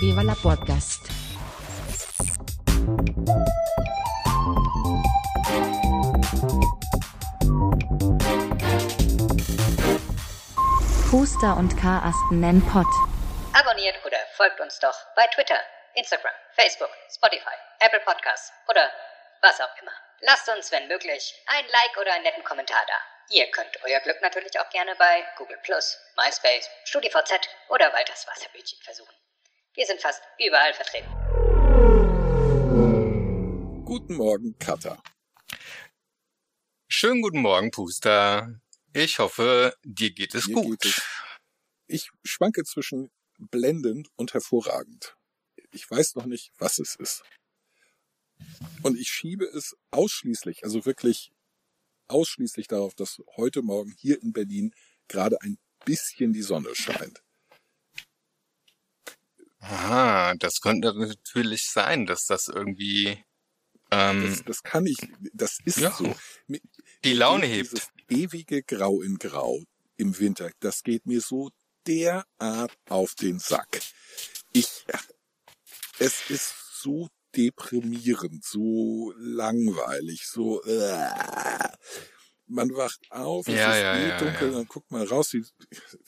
Viva la Podcast. Puster und Karasten nennen Pott. Abonniert oder folgt uns doch bei Twitter, Instagram, Facebook, Spotify, Apple Podcasts oder was auch immer. Lasst uns, wenn möglich, ein Like oder einen netten Kommentar da. Ihr könnt euer Glück natürlich auch gerne bei Google MySpace, StudiVZ oder Walters Wasserbüchchen versuchen. Wir sind fast überall vertreten. Guten Morgen, Katha. Schönen guten Morgen, Puster. Ich hoffe, dir geht es Mir gut. geht es- Ich schwanke zwischen blendend und hervorragend. Ich weiß noch nicht, was es ist. Und ich schiebe es ausschließlich, also wirklich ausschließlich darauf, dass heute Morgen hier in Berlin gerade ein bisschen die Sonne scheint. Aha, das könnte natürlich sein, dass das irgendwie ähm, Das, das kann ich, das ist Ja. so. Mir- die Laune hebt. Dieses ewige Grau in Grau im Winter, das geht mir so derart auf den Sack. Ich, es ist so deprimierend, so langweilig, so, äh, man wacht auf, es Ja, ist ja, eh ja, dunkel, dann guckt man raus,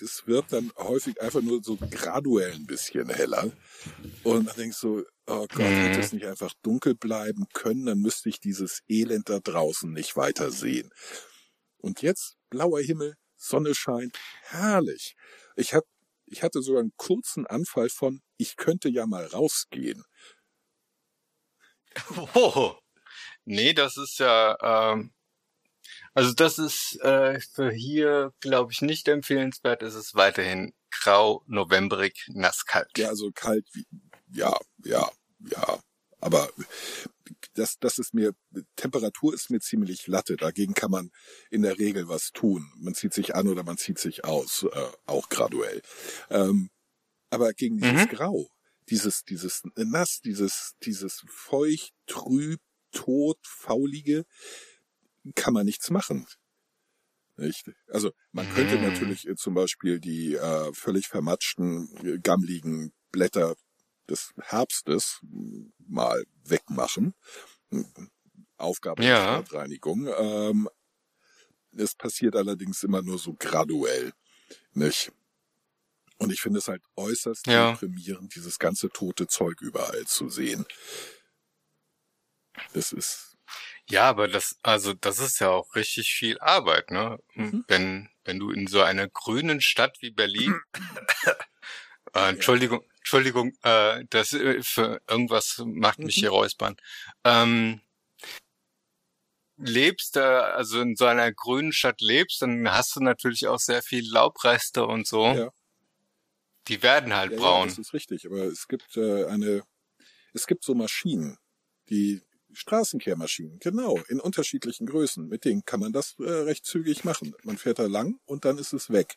es wird dann häufig einfach nur so graduell ein bisschen heller. Und man denkt so, oh Gott, Mhm. hätte es nicht einfach dunkel bleiben können, dann müsste ich dieses Elend da draußen nicht weiter sehen. Und jetzt blauer Himmel, Sonne scheint, herrlich. Ich hab, ich hatte sogar einen kurzen Anfall von, ich könnte ja mal rausgehen. Oh. Nee, das ist ja, ähm, also das ist äh, für hier, glaube ich, nicht empfehlenswert. Es ist weiterhin grau, novemberig, nasskalt. Ja, also kalt, wie, ja, ja, ja. Aber das, das ist mir, Temperatur ist mir ziemlich latte. Dagegen kann man in der Regel was tun. Man zieht sich an oder man zieht sich aus, äh, auch graduell. Ähm, aber gegen dieses Mhm. Grau, dieses, dieses nass, dieses, dieses feucht, trüb, tot, faulige, kann man nichts machen. Nicht? Also man könnte Mhm. natürlich äh, zum Beispiel die äh, völlig vermatschten, äh, gammligen Blätter des Herbstes mal wegmachen. Aufgabe der Ja. Stadtreinigung. Ähm, es passiert allerdings immer nur so graduell. Nicht? Und ich finde es halt äußerst Ja. deprimierend, dieses ganze tote Zeug überall zu sehen. Das ist, Ja, aber das, also das ist ja auch richtig viel Arbeit, ne? Mhm. Wenn, wenn du in so einer grünen Stadt wie Berlin, äh, Entschuldigung, Entschuldigung, äh, das äh, für irgendwas macht mich Mhm. hier räuspern. Ähm, lebst, äh, also in so einer grünen Stadt lebst, dann hast du natürlich auch sehr viel Laubreste und so. Ja. Die werden halt ja, ja, braun. das ist richtig. Aber es gibt äh, eine, es gibt so Maschinen, die Straßenkehrmaschinen, genau, in unterschiedlichen Größen. Mit denen kann man das äh, recht zügig machen. Man fährt da lang und dann ist es weg.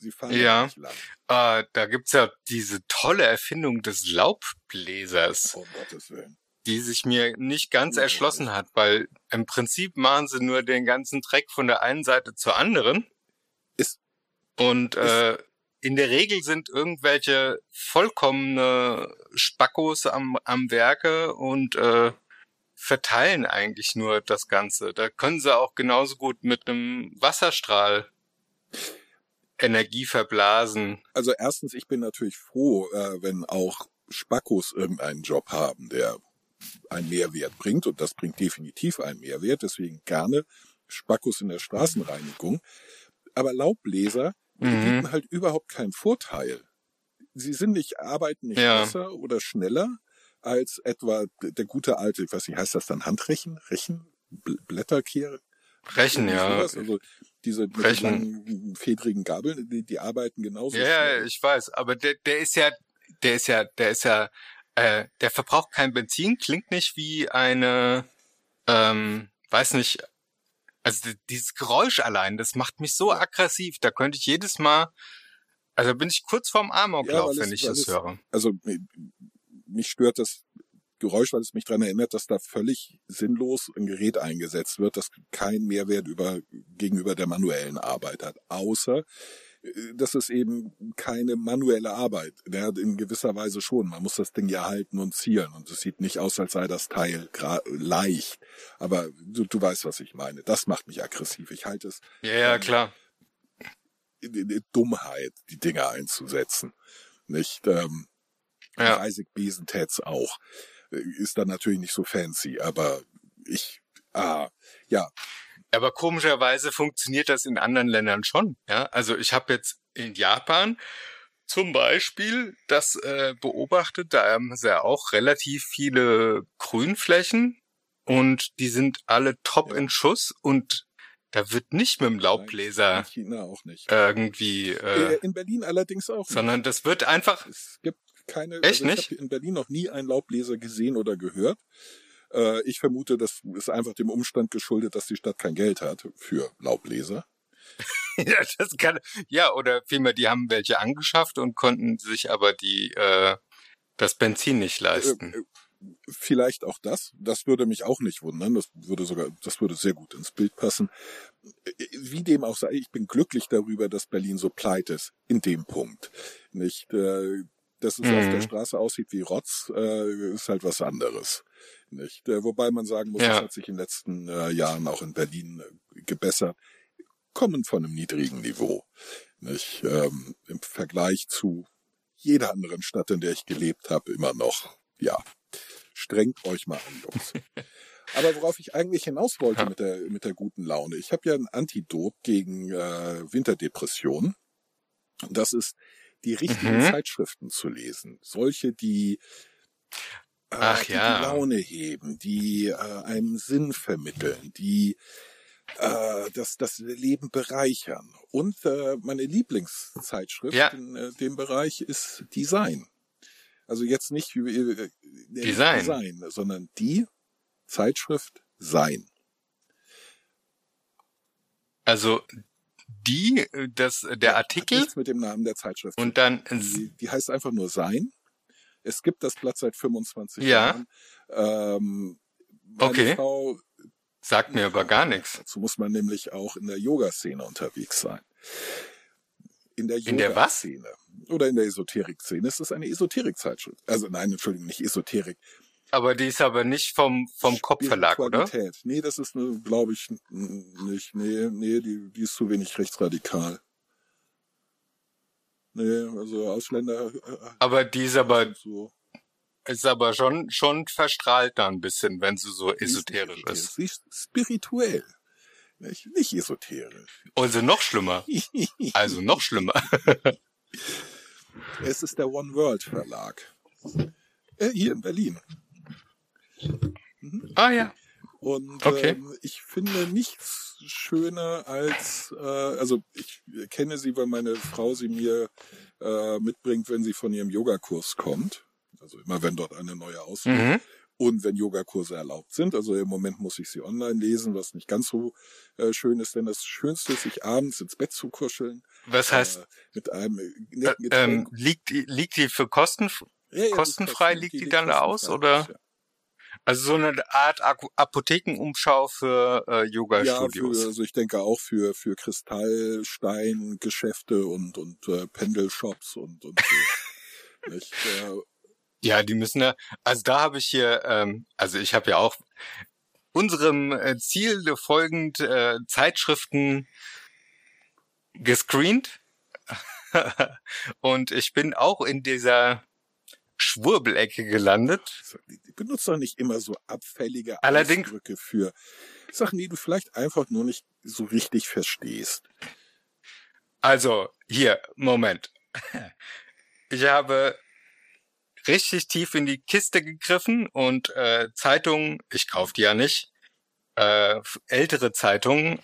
Sie fahren Ja. nicht lang. äh, da gibt's ja diese tolle Erfindung des Laubbläsers. Um Gottes Willen. die sich mir nicht ganz Ja. erschlossen hat, weil im Prinzip machen sie nur den ganzen Dreck von der einen Seite zur anderen. Ist- und äh, in der Regel sind irgendwelche vollkommene Spackos am, am Werke und äh, verteilen eigentlich nur das Ganze. Da können sie auch genauso gut mit einem Wasserstrahl Energie verblasen. Also erstens, ich bin natürlich froh, äh, wenn auch Spackos irgendeinen Job haben, der einen Mehrwert bringt. Und das bringt definitiv einen Mehrwert. Deswegen gerne Spackos in der Straßenreinigung. Aber Laubbläser die Mhm. bieten halt überhaupt keinen Vorteil. Sie sind nicht, arbeiten nicht Ja. besser oder schneller als etwa der gute alte, ich weiß nicht, heißt das dann Handrechen? Rechen? Bl- Blätterkehre? Rechen, ja. sowas. Also diese Rechen. fedrigen Gabeln, die, die arbeiten genauso Ja, ja, schnell. ich weiß, aber der, der ist ja, der ist ja, der ist ja, äh, der verbraucht kein Benzin, klingt nicht wie eine, ähm, weiß nicht, also dieses Geräusch allein, das macht mich so aggressiv, da könnte ich jedes Mal, also bin ich kurz vorm Amoklauf, es- wenn ich das höre. Also mi- mich stört das Geräusch, weil es mich daran erinnert, dass da völlig sinnlos ein Gerät eingesetzt wird, das keinen Mehrwert über, gegenüber der manuellen Arbeit hat. Außer das ist eben keine manuelle Arbeit. Der in gewisser Weise schon. Man muss das Ding ja halten und zielen. Und es sieht nicht aus, als sei das Teil leicht. Aber du, du weißt, was ich meine. Das macht mich aggressiv. Ich halte es. Ja, ja, klar. Dummheit, die Dinge einzusetzen. Nicht? Ähm, Ja. Isaac Besen tät's auch. Äh, Ist dann natürlich nicht so fancy, aber ich, ah, ja, Aber komischerweise funktioniert das in anderen Ländern schon. Ja, also ich habe jetzt in Japan zum Beispiel das äh, beobachtet. Da haben sie ja auch relativ viele Grünflächen und die sind alle top Ja. in Schuss und da wird nicht mit dem in Laubbläser China auch nicht. irgendwie, Äh, äh, in Berlin allerdings auch nicht. sondern das wird einfach. Es gibt keine, Echt also nicht? ich habe in Berlin noch nie einen Laubbläser gesehen oder gehört. Äh, ich vermute, das ist einfach dem Umstand geschuldet, dass die Stadt kein Geld hat für Laubbläser. ja, das kann. Ja, oder vielmehr, die haben welche angeschafft und konnten sich aber die äh, das Benzin nicht leisten. Äh, äh, Vielleicht auch das. Das würde mich auch nicht wundern. Das würde sogar, das würde sehr gut ins Bild passen. Äh, Wie dem auch sei, ich bin glücklich darüber, dass Berlin so pleit ist. In dem Punkt. Nicht, äh, dass es Mhm. auf der Straße aussieht wie Rotz, äh, ist halt was anderes. Nicht? Äh, wobei man sagen muss, Ja. es hat sich in den letzten äh, Jahren auch in Berlin äh, gebessert. Kommen von einem niedrigen Niveau. Nicht? Ähm, Im Vergleich zu jeder anderen Stadt, in der ich gelebt habe, immer noch. Ja, strengt euch mal an, Jungs. Aber worauf ich eigentlich hinaus wollte Ja. mit der mit der guten Laune, ich habe ja ein Antidot gegen äh, Winterdepression. Das ist die richtigen Mhm. Zeitschriften zu lesen, solche, die Ach die, ja. die Laune heben, die äh, einem Sinn vermitteln, die äh, das, das Leben bereichern. Und äh, meine Lieblingszeitschrift Ja. in äh, dem Bereich ist Design. Also jetzt nicht äh, äh, Design. Design, sondern die Zeitschrift Sein. Also die, äh, das, der Hat Artikel nichts mit dem Namen der Zeitschrift. und dann Die, die heißt einfach nur Sein. Es gibt das Blatt seit 25 Ja. Jahren. Ähm, Okay. Frau, sagt mir aber gar nichts. dazu muss man nämlich auch in der Yoga-Szene unterwegs sein. In der? Yoga-Szene. Oder in der Esoterik-Szene. Es ist eine Esoterik-Zeitschrift. Also nein, Entschuldigung, nicht Esoterik. Aber die ist aber nicht vom vom Kopfverlag, oder? Nee, das ist, glaube ich, nicht. Nee, nee, die, die ist zu wenig rechtsradikal. Nee, also Ausländer. äh, Aber die ist aber so. ist aber schon schon verstrahlt da ein bisschen, wenn sie so Die ist esoterisch ist. Sie ist spirituell. Nicht, nicht esoterisch. Also noch schlimmer. Also noch schlimmer. es ist der One World Verlag. Äh, hier in Berlin. Ah ja. Und Okay. ähm, ich finde nichts schöner als, äh, also ich kenne sie, weil meine Frau sie mir äh, mitbringt, wenn sie von ihrem Yogakurs kommt. Also immer wenn dort eine neue Ausbildung Mhm. und wenn Yogakurse erlaubt sind. Also im Moment muss ich sie online lesen, was nicht ganz so äh, schön ist, denn das Schönste ist, sich abends ins Bett zu kuscheln. Was heißt, äh, mit einem äh, äh, netten ähm, liegt die liegt die für Kosten? Ja, ja, die kostenfrei kosten- liegt die dann da aus, oder? ja. Also so eine Art Apothekenumschau für äh, Yoga Ja, für, also ich denke auch für für Kristallsteingeschäfte und und äh, Pendelshops und und so. Nicht, äh, Ja, die müssen ja, also da habe ich hier, ähm, also ich habe ja auch unserem äh, Ziel folgend äh, Zeitschriften gescreent. Und ich bin auch in dieser Schwurbelecke gelandet. benutzt doch nicht immer so abfällige Allerdings- Ausdrücke für Sachen, die du vielleicht einfach nur nicht so richtig verstehst. Also hier, Moment. Ich habe richtig tief in die Kiste gegriffen und äh, Zeitungen, ich kaufe die ja nicht, äh, ältere Zeitungen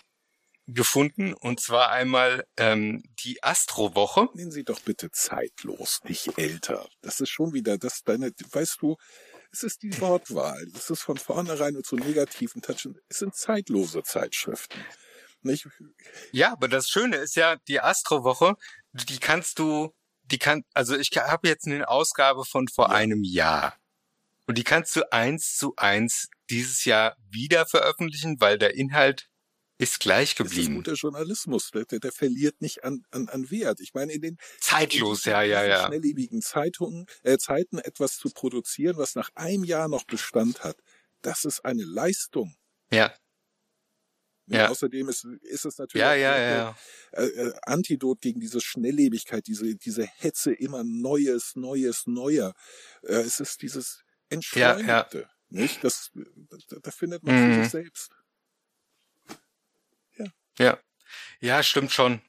gefunden und zwar einmal ähm, die Astrowoche. Nennen Sie doch bitte zeitlos, nicht älter. Das ist schon wieder das deine, weißt du, es ist die Wortwahl. Es ist von vornherein so negativen Touchen. Es sind zeitlose Zeitschriften. Nicht? Ja, aber das Schöne ist ja, die Astrowoche, die kannst du, die kann, also ich habe jetzt eine Ausgabe von vor Ja. einem Jahr. Und die kannst du eins zu eins dieses Jahr wieder veröffentlichen, weil der Inhalt ist gleich Das ist geblieben. guter Journalismus. Der, der, verliert nicht an, an, an Wert. Ich meine, in den Zeitlos, ja, ja, diesen ja. schnelllebigen Zeitungen, äh, Zeiten etwas zu produzieren, was nach einem Jahr noch Bestand hat, das ist eine Leistung. Ja, Und Ja. Außerdem ist, ist es natürlich ja, auch ja, der- ja. äh, äh, Antidot gegen diese Schnelllebigkeit, diese, diese Hetze, immer Neues, Neues, Neuer. Äh, es ist dieses Entschleunigte. Nicht? Das, da, da findet man Mhm. für sich selbst. Ja. Ja, stimmt schon.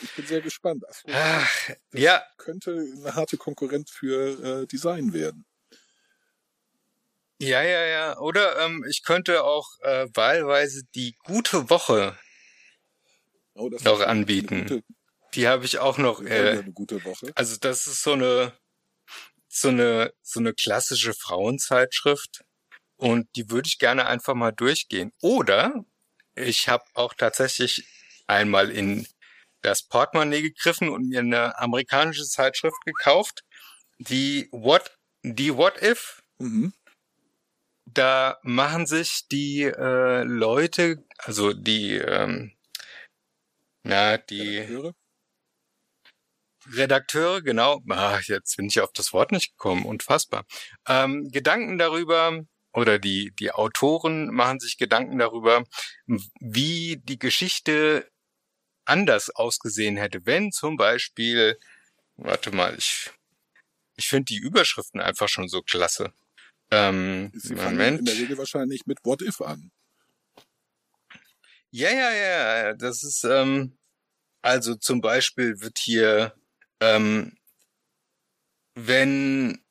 Ich bin sehr gespannt. Astro Ach, ja, könnte eine harte Konkurrent für äh, Design werden. ja, ja, ja. Oder ähm, ich könnte auch äh, wahlweise die gute Woche, Oh, Noch anbieten. Gute, die habe ich auch noch. Äh, also das ist so eine so eine so eine klassische Frauenzeitschrift und die würde ich gerne einfach mal durchgehen. Oder ich habe auch tatsächlich einmal in das Portemonnaie gegriffen und mir eine amerikanische Zeitschrift gekauft, die What die What If Mhm. da machen sich die äh, Leute, also die, ähm, na, die Redakteure? Redakteure, genau, ah, jetzt bin ich auf das Wort nicht gekommen, unfassbar, ähm, Gedanken darüber, oder die, die Autoren machen sich Gedanken darüber, wie die Geschichte anders ausgesehen hätte, wenn zum Beispiel, warte mal, ich, ich finde die Überschriften einfach schon so klasse. Ähm, Sie fangen Moment. in der Regel wahrscheinlich mit What If an. Ja, ja, ja, das ist, ähm, also zum Beispiel wird hier, ähm, wenn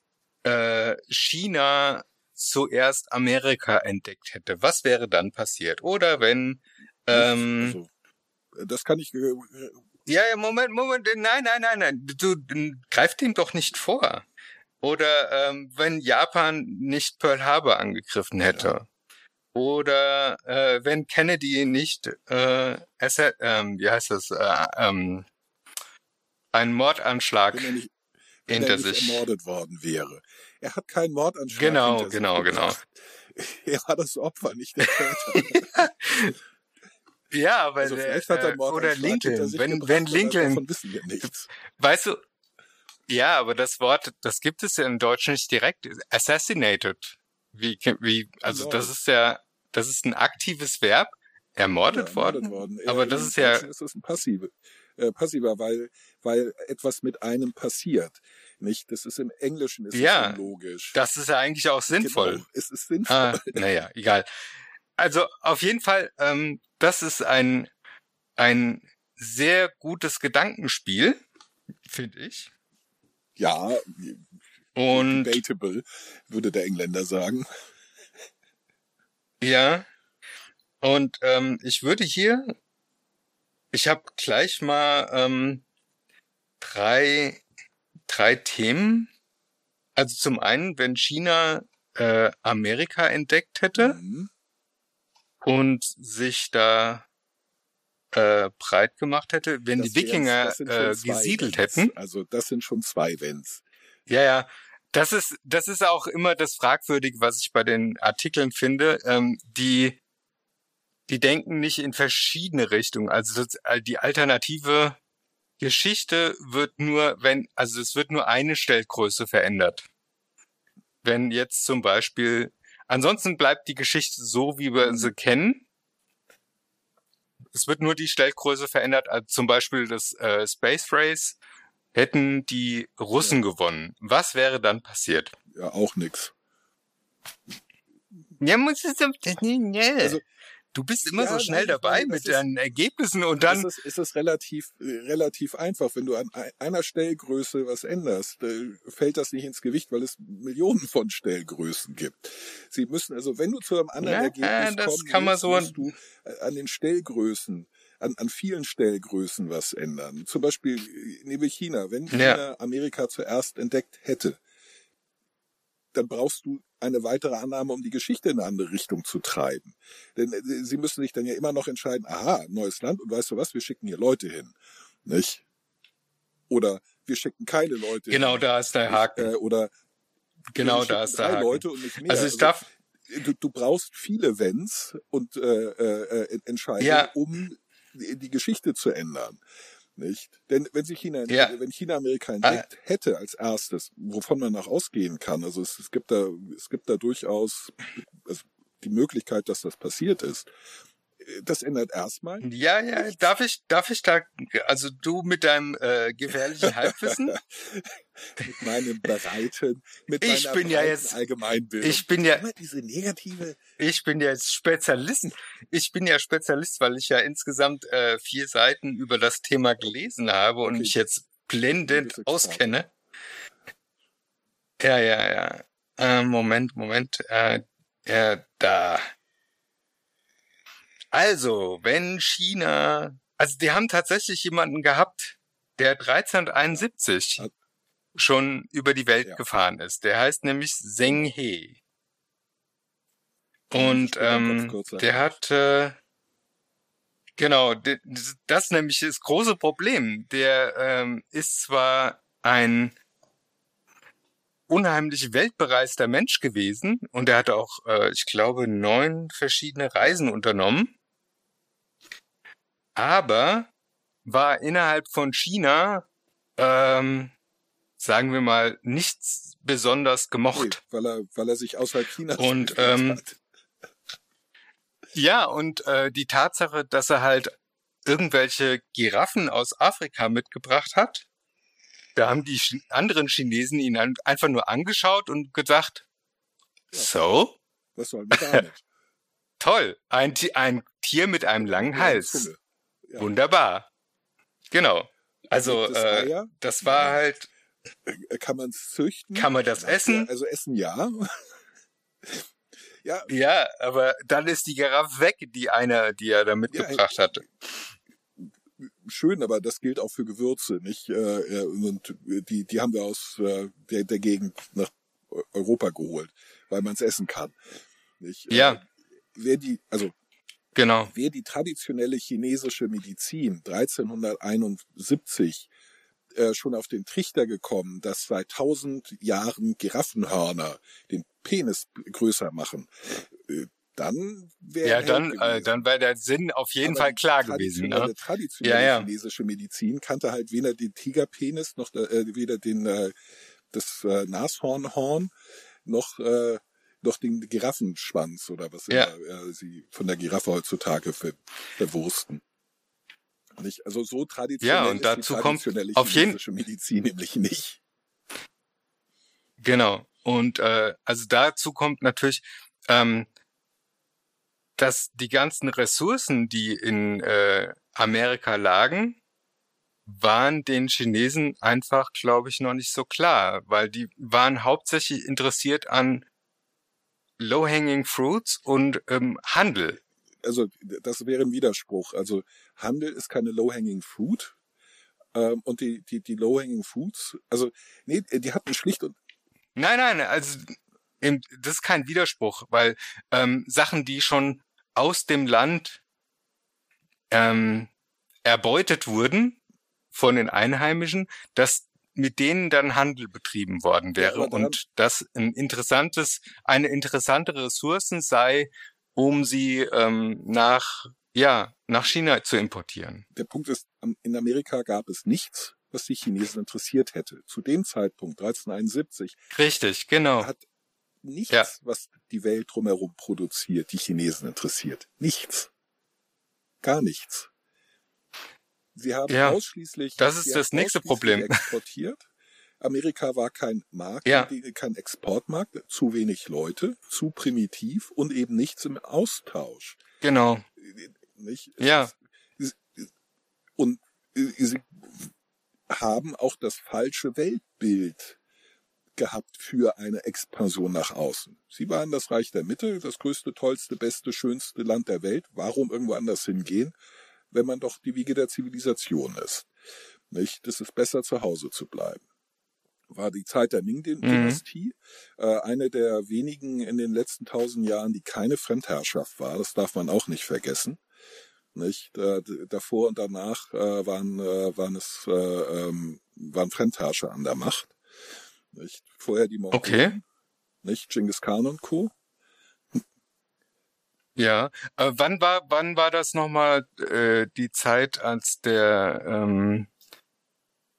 äh, China zuerst Amerika entdeckt hätte, was wäre dann passiert? Oder wenn, ähm, also, das kann ich, äh, ja, ja, Moment, Moment, nein, nein, nein, nein, du, du greif dem doch nicht vor. Oder ähm, wenn Japan nicht Pearl Harbor angegriffen hätte. Oder äh, wenn Kennedy nicht, äh, assa- ähm, wie heißt das, äh, ähm, einen Mordanschlag wenn nicht, wenn hinter er sich. ermordet worden wäre. Er hat keinen Mordanschlag Genau, genau, genau. Er war das Opfer, nicht der Täter. Ja, aber Also der, vielleicht hat er einen äh, oder Lincoln, wenn, wenn aber Lincoln, Davon wissen wir nichts. weißt du, ja, aber das Wort, das gibt es ja im Deutschen nicht direkt. Assassinated. Wie, wie, also Genau. das ist ja, das ist ein aktives Verb, ermordet Ja, worden. ermordet worden. Aber Äh, das ist ja, Deutschen ist ein passive, äh, passiver, weil, weil etwas mit einem passiert. Nicht? Das ist im Englischen ist Ja, es unlogisch. das ist ja eigentlich auch sinnvoll. Genau, es ist sinnvoll. Ah, naja, egal. Also auf jeden Fall, ähm, das ist ein, ein sehr gutes Gedankenspiel, finde ich. Ja, Und debatable, würde der Engländer sagen. ja, und ähm, ich würde hier, ich habe gleich mal ähm, drei, drei Themen. Also zum einen, wenn China äh, Amerika entdeckt hätte. Mhm. und sich da äh, breit gemacht hätte, wenn Das die Wikinger äh, gesiedelt Wenns. hätten. Also das sind schon zwei Wenns. Ja, ja. Das ist, das ist auch immer das Fragwürdige, was ich bei den Artikeln finde. Ähm, die, die denken nicht in verschiedene Richtungen. Also das, die alternative Geschichte wird nur, wenn, also es wird nur eine Stellgröße verändert. Wenn jetzt zum Beispiel, ansonsten bleibt die Geschichte so, wie wir sie kennen. Es wird nur die Stellgröße verändert, also zum Beispiel das äh, Space Race hätten die Russen gewonnen. Was wäre dann passiert? Ja, auch nix. Ja, muss es Also, Du bist immer Ja, so schnell nein, dabei das mit ist- deinen Ergebnissen und dann. ist es, ist es relativ, relativ einfach. Wenn du an ei- einer Stellgröße was änderst, äh, fällt das nicht ins Gewicht, weil es Millionen von Stellgrößen gibt. Sie müssen, also wenn du zu einem anderen Ja, Ergebnis das kommen kann man willst, so- musst du äh, an den Stellgrößen, an, an vielen Stellgrößen was ändern. Zum Beispiel äh, nehme China. Wenn China Ja. Amerika zuerst entdeckt hätte, dann brauchst du eine weitere Annahme, um die Geschichte in eine andere Richtung zu treiben. Denn äh, sie müssen sich dann ja immer noch entscheiden, aha, neues Land und weißt du was, wir schicken hier Leute hin. Nicht? Oder wir schicken keine Leute genau hin. da ist der Haken. Äh, oder genau da ist der Haken. Leute und nicht mehr. also ich darf, du, du brauchst viele Wenns und äh, äh, Entscheidungen, Ja. um die Geschichte zu ändern. Nicht? Denn wenn sich China, Ja. wenn China Amerika Ah. entdeckt hätte als erstes, wovon man noch ausgehen kann, also es, es gibt da, es gibt da durchaus also die Möglichkeit, dass das passiert ist. Das ändert erstmal. Ja, ja, darf ich, darf ich da, also du mit deinem äh, gefährlichen Halbwissen? mit meinem breiten, mit Ich meiner bin ja jetzt- Allgemeinbildung. ich bin ja- Immer diese negative. Ich bin ja jetzt Spezialist. Ich bin ja Spezialist, weil ich ja insgesamt äh, vier Seiten über das Thema gelesen habe und Okay. mich jetzt blendend auskenne. Ja, ja, ja. Äh, Moment, Moment. Äh, ja, da. Also, wenn China, also die haben tatsächlich jemanden gehabt, der 1371 Hat- schon über die Welt Ja. gefahren ist. Der heißt nämlich Zheng He. Und ähm, der hat äh, genau das ist nämlich das große Problem. Der ähm, ist zwar ein unheimlich weltbereister Mensch gewesen und er hatte auch, äh, ich glaube, neun verschiedene Reisen unternommen, aber war innerhalb von China, ähm, sagen wir mal, nichts besonders Nee, gemocht. weil er, weil er sich außerhalb Chinas Und, ähm, hat. Ja, und äh, die Tatsache, dass er halt irgendwelche Giraffen aus Afrika mitgebracht hat, da haben die anderen Chinesen ihn einfach nur angeschaut und gesagt, Ja. so, Was soll man damit? toll, ein, ein Tier mit einem langen Hals. Ja. Wunderbar. Genau. Also, äh, das war halt, Äh, Kann man es züchten? kann man das essen? Also essen ja. ja, Ja, aber dann ist die Giraffe weg, die eine, die er da mitgebracht hatte. schön, aber das gilt auch für Gewürze, nicht? Äh, und die, die haben wir aus äh, der, der Gegend nach Europa geholt, weil man es essen kann. Nicht? Ja. Wer die, also Genau. wer die traditionelle chinesische Medizin 1371 äh, schon auf den Trichter gekommen, dass seit tausend Jahren Giraffenhörner den Penis größer machen, äh, dann wäre Ja, dann, äh, dann wäre der Sinn auf jeden Aber Fall klar gewesen. traditionelle, Ne? traditionelle Ja, ja. chinesische Medizin kannte halt weder den Tigerpenis noch äh, weder den äh, das äh, Nashornhorn noch äh, noch den Giraffenschwanz oder was Ja. immer äh, sie von der Giraffe heutzutage ver verwursten. Nicht? Also so traditionell Ja, und dazu die kommt auf jeden- chinesische Medizin nämlich nicht. Genau. Und äh, also dazu kommt natürlich, ähm, dass die ganzen Ressourcen, die in äh, Amerika lagen, waren den Chinesen einfach, glaube ich, noch nicht so klar, weil die waren hauptsächlich interessiert an Low-hanging Fruits und ähm, Handel. Also das wäre ein Widerspruch. Also Handel ist keine low-hanging fruit. Ähm, und die, die, die low-hanging fruits, also nee, die hatten schlicht und Nein, nein, also eben, das ist kein Widerspruch, weil ähm, Sachen, die schon aus dem Land ähm, erbeutet wurden von den Einheimischen, dass mit denen dann Handel betrieben worden Ja, wäre daran- und das ein interessantes, eine interessante Ressourcen sei, um sie ähm, nach ja nach China zu importieren. der Punkt ist, in Amerika gab es nichts, was die Chinesen interessiert hätte. Zu dem Zeitpunkt, 1371, Richtig, genau. hat nichts, Ja. was die Welt drumherum produziert, die Chinesen interessiert. Nichts. Gar nichts. Sie haben Ja, ausschließlich, das ist das nächste Problem. exportiert. Amerika war kein Markt, Ja. kein Exportmarkt, zu wenig Leute, zu primitiv und eben nichts im Austausch. Genau. Nicht? Ja. Und äh, sie haben auch das falsche Weltbild gehabt für eine Expansion nach außen. Sie waren das Reich der Mitte, das größte, tollste, beste, schönste Land der Welt. Warum irgendwo anders hingehen, wenn man doch die Wiege der Zivilisation ist? Nicht? Es ist besser, zu Hause zu bleiben. War die Zeit der Ming-Dynastie, äh, eine der wenigen in den letzten tausend Jahren, die keine Fremdherrschaft war. Das darf man auch nicht vergessen. Nicht? Äh, davor und danach äh, waren, äh, waren es äh, ähm, waren Fremdherrscher an der Macht. Nicht? Vorher die Mongolen, Okay. nicht Genghis Khan und Co. Ja, äh, wann war wann war das nochmal äh, die Zeit, als der ähm,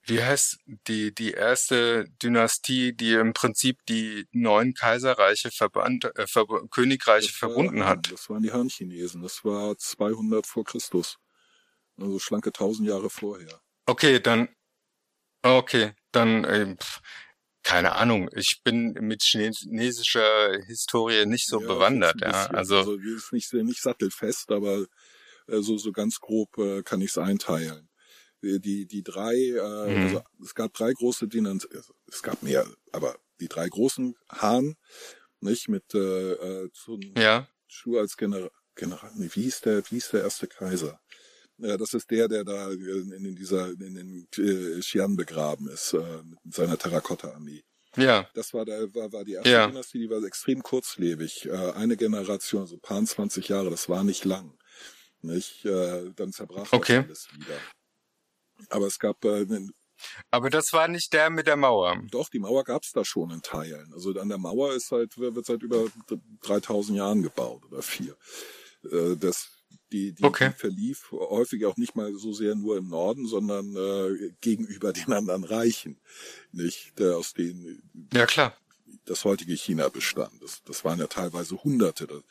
wie heißt die die erste Dynastie, die im Prinzip die neun Kaiserreiche verband, äh, Ver Königreiche Das verbunden war, hat? Das waren die Han-Chinesen. Das war 200 vor Christus. Also schlanke 1000 Jahre vorher. Okay, dann okay, dann ähm, pff, keine Ahnung. Ich bin mit chinesischer Historie nicht so Ja, bewandert. ein Ja, bisschen. also also ist nicht, nicht sattelfest, aber äh, so, so ganz grob äh, kann ich es einteilen. Die, die, die drei, äh, Mhm. also es gab drei große Dynastien, also es gab mehr, aber die drei großen Han, nicht, mit äh, äh, Sun ja, Schu als General, General nee, wie hieß der, wie hieß der erste Kaiser? Ja, das ist der, der da in, in dieser, in den äh, Xi'an begraben ist, äh, mit seiner Terrakotta-Armee. ja, Das war, der, war, war die erste Ja. Dynastie, die war extrem kurzlebig. Äh, eine Generation, so ein paar 20 Jahre, das war nicht lang. Nicht? Äh, dann zerbrach Okay. das alles wieder. Aber es gab, äh, aber das war nicht der mit der Mauer. doch, die Mauer gab es da schon in Teilen. Also an der Mauer ist halt, wird seit über 3000 Jahren gebaut oder vier. Äh, das, die, die, Okay. die verlief häufig auch nicht mal so sehr nur im Norden, sondern äh, gegenüber den anderen Reichen. Nicht? Der, aus denen Ja klar. das heutige China bestand. Das, das waren ja teilweise hunderte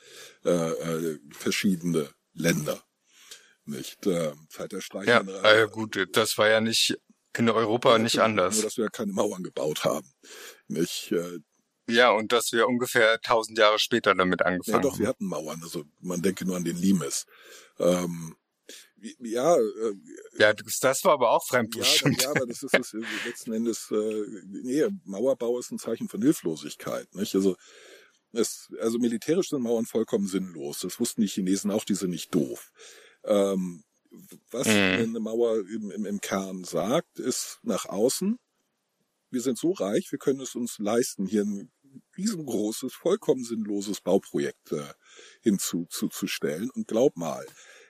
äh, äh, verschiedene Länder. Nicht? Äh, Zeit der Streiche. Ja, äh, gut, das war ja nicht in Europa nicht Nur, anders. dass wir ja keine Mauern gebaut haben. Nicht? Ja, und dass wir ungefähr 1000 Jahre später damit ja, angefangen doch, wir haben. hatten Mauern. Also man denke nur an den Limes. Ähm, ja, äh, Ja, das, war aber auch ja, fremdbestimmt. ja, aber das ist es äh, letzten Endes. Äh, nee, Mauerbau ist ein Zeichen von Hilflosigkeit. Nicht? Also es, also militärisch sind Mauern vollkommen sinnlos. Das wussten die Chinesen auch. Die sind nicht doof. Ähm, was Mhm. eine Mauer im, im, im Kern sagt, ist nach außen. Wir sind so reich, wir können es uns leisten, hier ein riesengroßes, vollkommen sinnloses Bauprojekt äh, hinzuzustellen. Und glaub mal,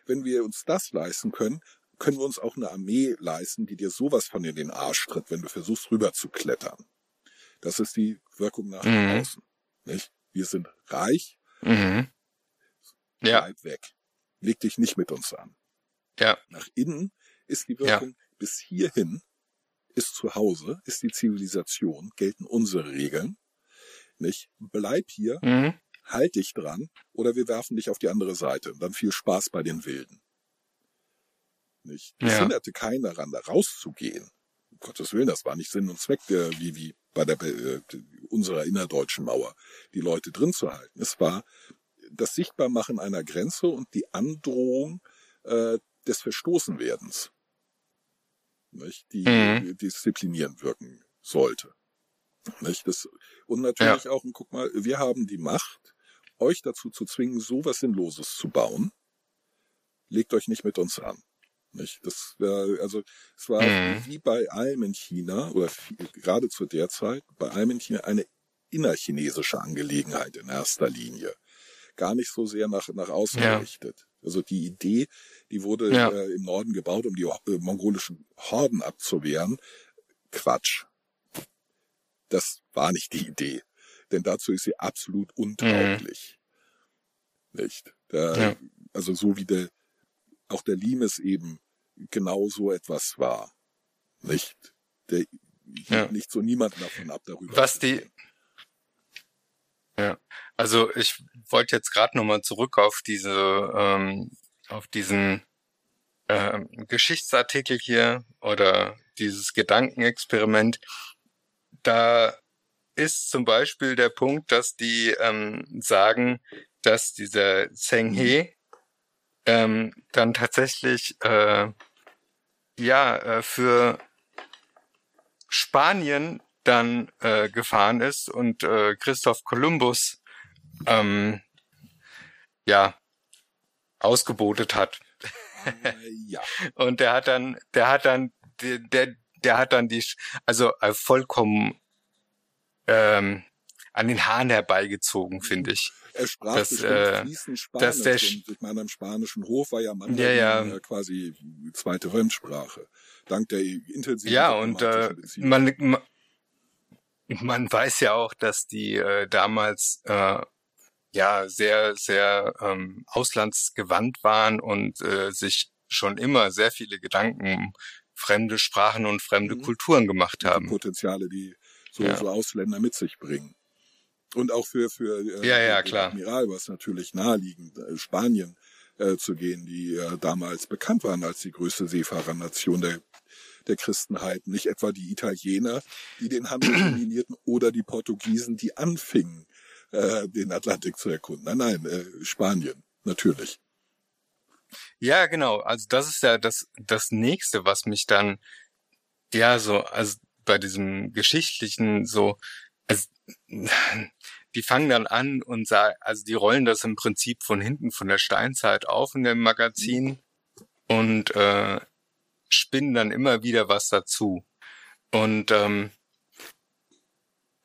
wenn wir uns das leisten können, können wir uns auch eine Armee leisten, die dir sowas von in den Arsch tritt, wenn du versuchst rüber zu klettern. Das ist die Wirkung nach Mhm. außen. Nicht? Wir sind reich, Mhm. Ja, bleib weg. Leg dich nicht mit uns an. ja, Nach innen ist die Wirkung bis hierhin, ist zu Hause, ist die Zivilisation, gelten unsere Regeln. Nicht? Bleib hier, mhm. halt dich dran, oder wir werfen dich auf die andere Seite. Und dann viel Spaß bei den Wilden. Nicht? Es Ja. hinderte keinen daran, da rauszugehen. Um Gottes Willen, das war nicht Sinn und Zweck, äh, wie, wie bei der, äh, unserer innerdeutschen Mauer, die Leute drin zu halten. Es war das Sichtbarmachen einer Grenze und die Androhung äh, des Verstoßenwerdens, nicht? die Mhm. disziplinierend wirken sollte. Nicht? Das, und natürlich auch, und guck mal, wir haben die Macht, euch dazu zu zwingen, sowas Sinnloses zu bauen. Legt euch nicht mit uns an. Nicht? Das, äh, also es war Mhm. wie bei allem in China, oder gerade zu der Zeit, bei allem in China eine innerchinesische Angelegenheit in erster Linie. Gar nicht so sehr nach, nach außen Ja. gerichtet. Also die Idee, die wurde Ja. äh, im Norden gebaut, um die äh, mongolischen Horden abzuwehren. Quatsch. Das war nicht die Idee. Denn dazu ist sie absolut untauglich. Nicht? Da, Ja. Also so wie der, auch der Limes eben genau so etwas war. Nicht? Der hielt Ja. nicht so niemanden davon ab, darüber Was die-. Ja, also ich wollte jetzt gerade nochmal zurück auf diese, ähm, auf diesen ähm, Geschichtsartikel hier oder dieses Gedankenexperiment. Da ist zum Beispiel der Punkt, dass die ähm, sagen, dass dieser Zheng He ähm, dann tatsächlich äh, ja äh, für Spanien dann äh, gefahren ist und äh, Christoph Kolumbus ähm, ja ausgebotet hat Äh, ja. und der hat dann der hat dann der der, der hat dann die also äh, vollkommen ähm, an den Haaren herbeigezogen finde ich Er sprach Das, äh, fließend Spanisch. dass der und ich meine, am spanischen Hof war ja Mandarin Ja, ja. äh, quasi zweite Fremdsprache. Dank der intensiven Ja, und äh, man, man man weiß ja auch, dass die äh, damals äh, ja sehr, sehr ähm, auslandsgewandt waren und äh, sich schon immer sehr viele Gedanken fremde Sprachen und fremde Mhm. Kulturen gemacht Die haben. Potenziale, die so, Ja. so Ausländer mit sich bringen. Und auch für, für äh, Ja, ja, klar. Admiral war es natürlich naheliegend, äh, Spanien äh, zu gehen, die äh, damals bekannt waren als die größte Seefahrernation der, der Christenheit. Nicht etwa die Italiener, die den Handel dominierten, oder die Portugiesen, die anfingen, äh, den Atlantik zu erkunden. Nein, nein, äh, Spanien, natürlich. Ja, genau. Also das ist ja das, das nächste, was mich dann, ja, so, also bei diesem geschichtlichen so, also, die fangen dann an und sagen, also die rollen das im Prinzip von hinten von der Steinzeit auf in dem Magazin und äh, spinnen dann immer wieder was dazu. Und ähm,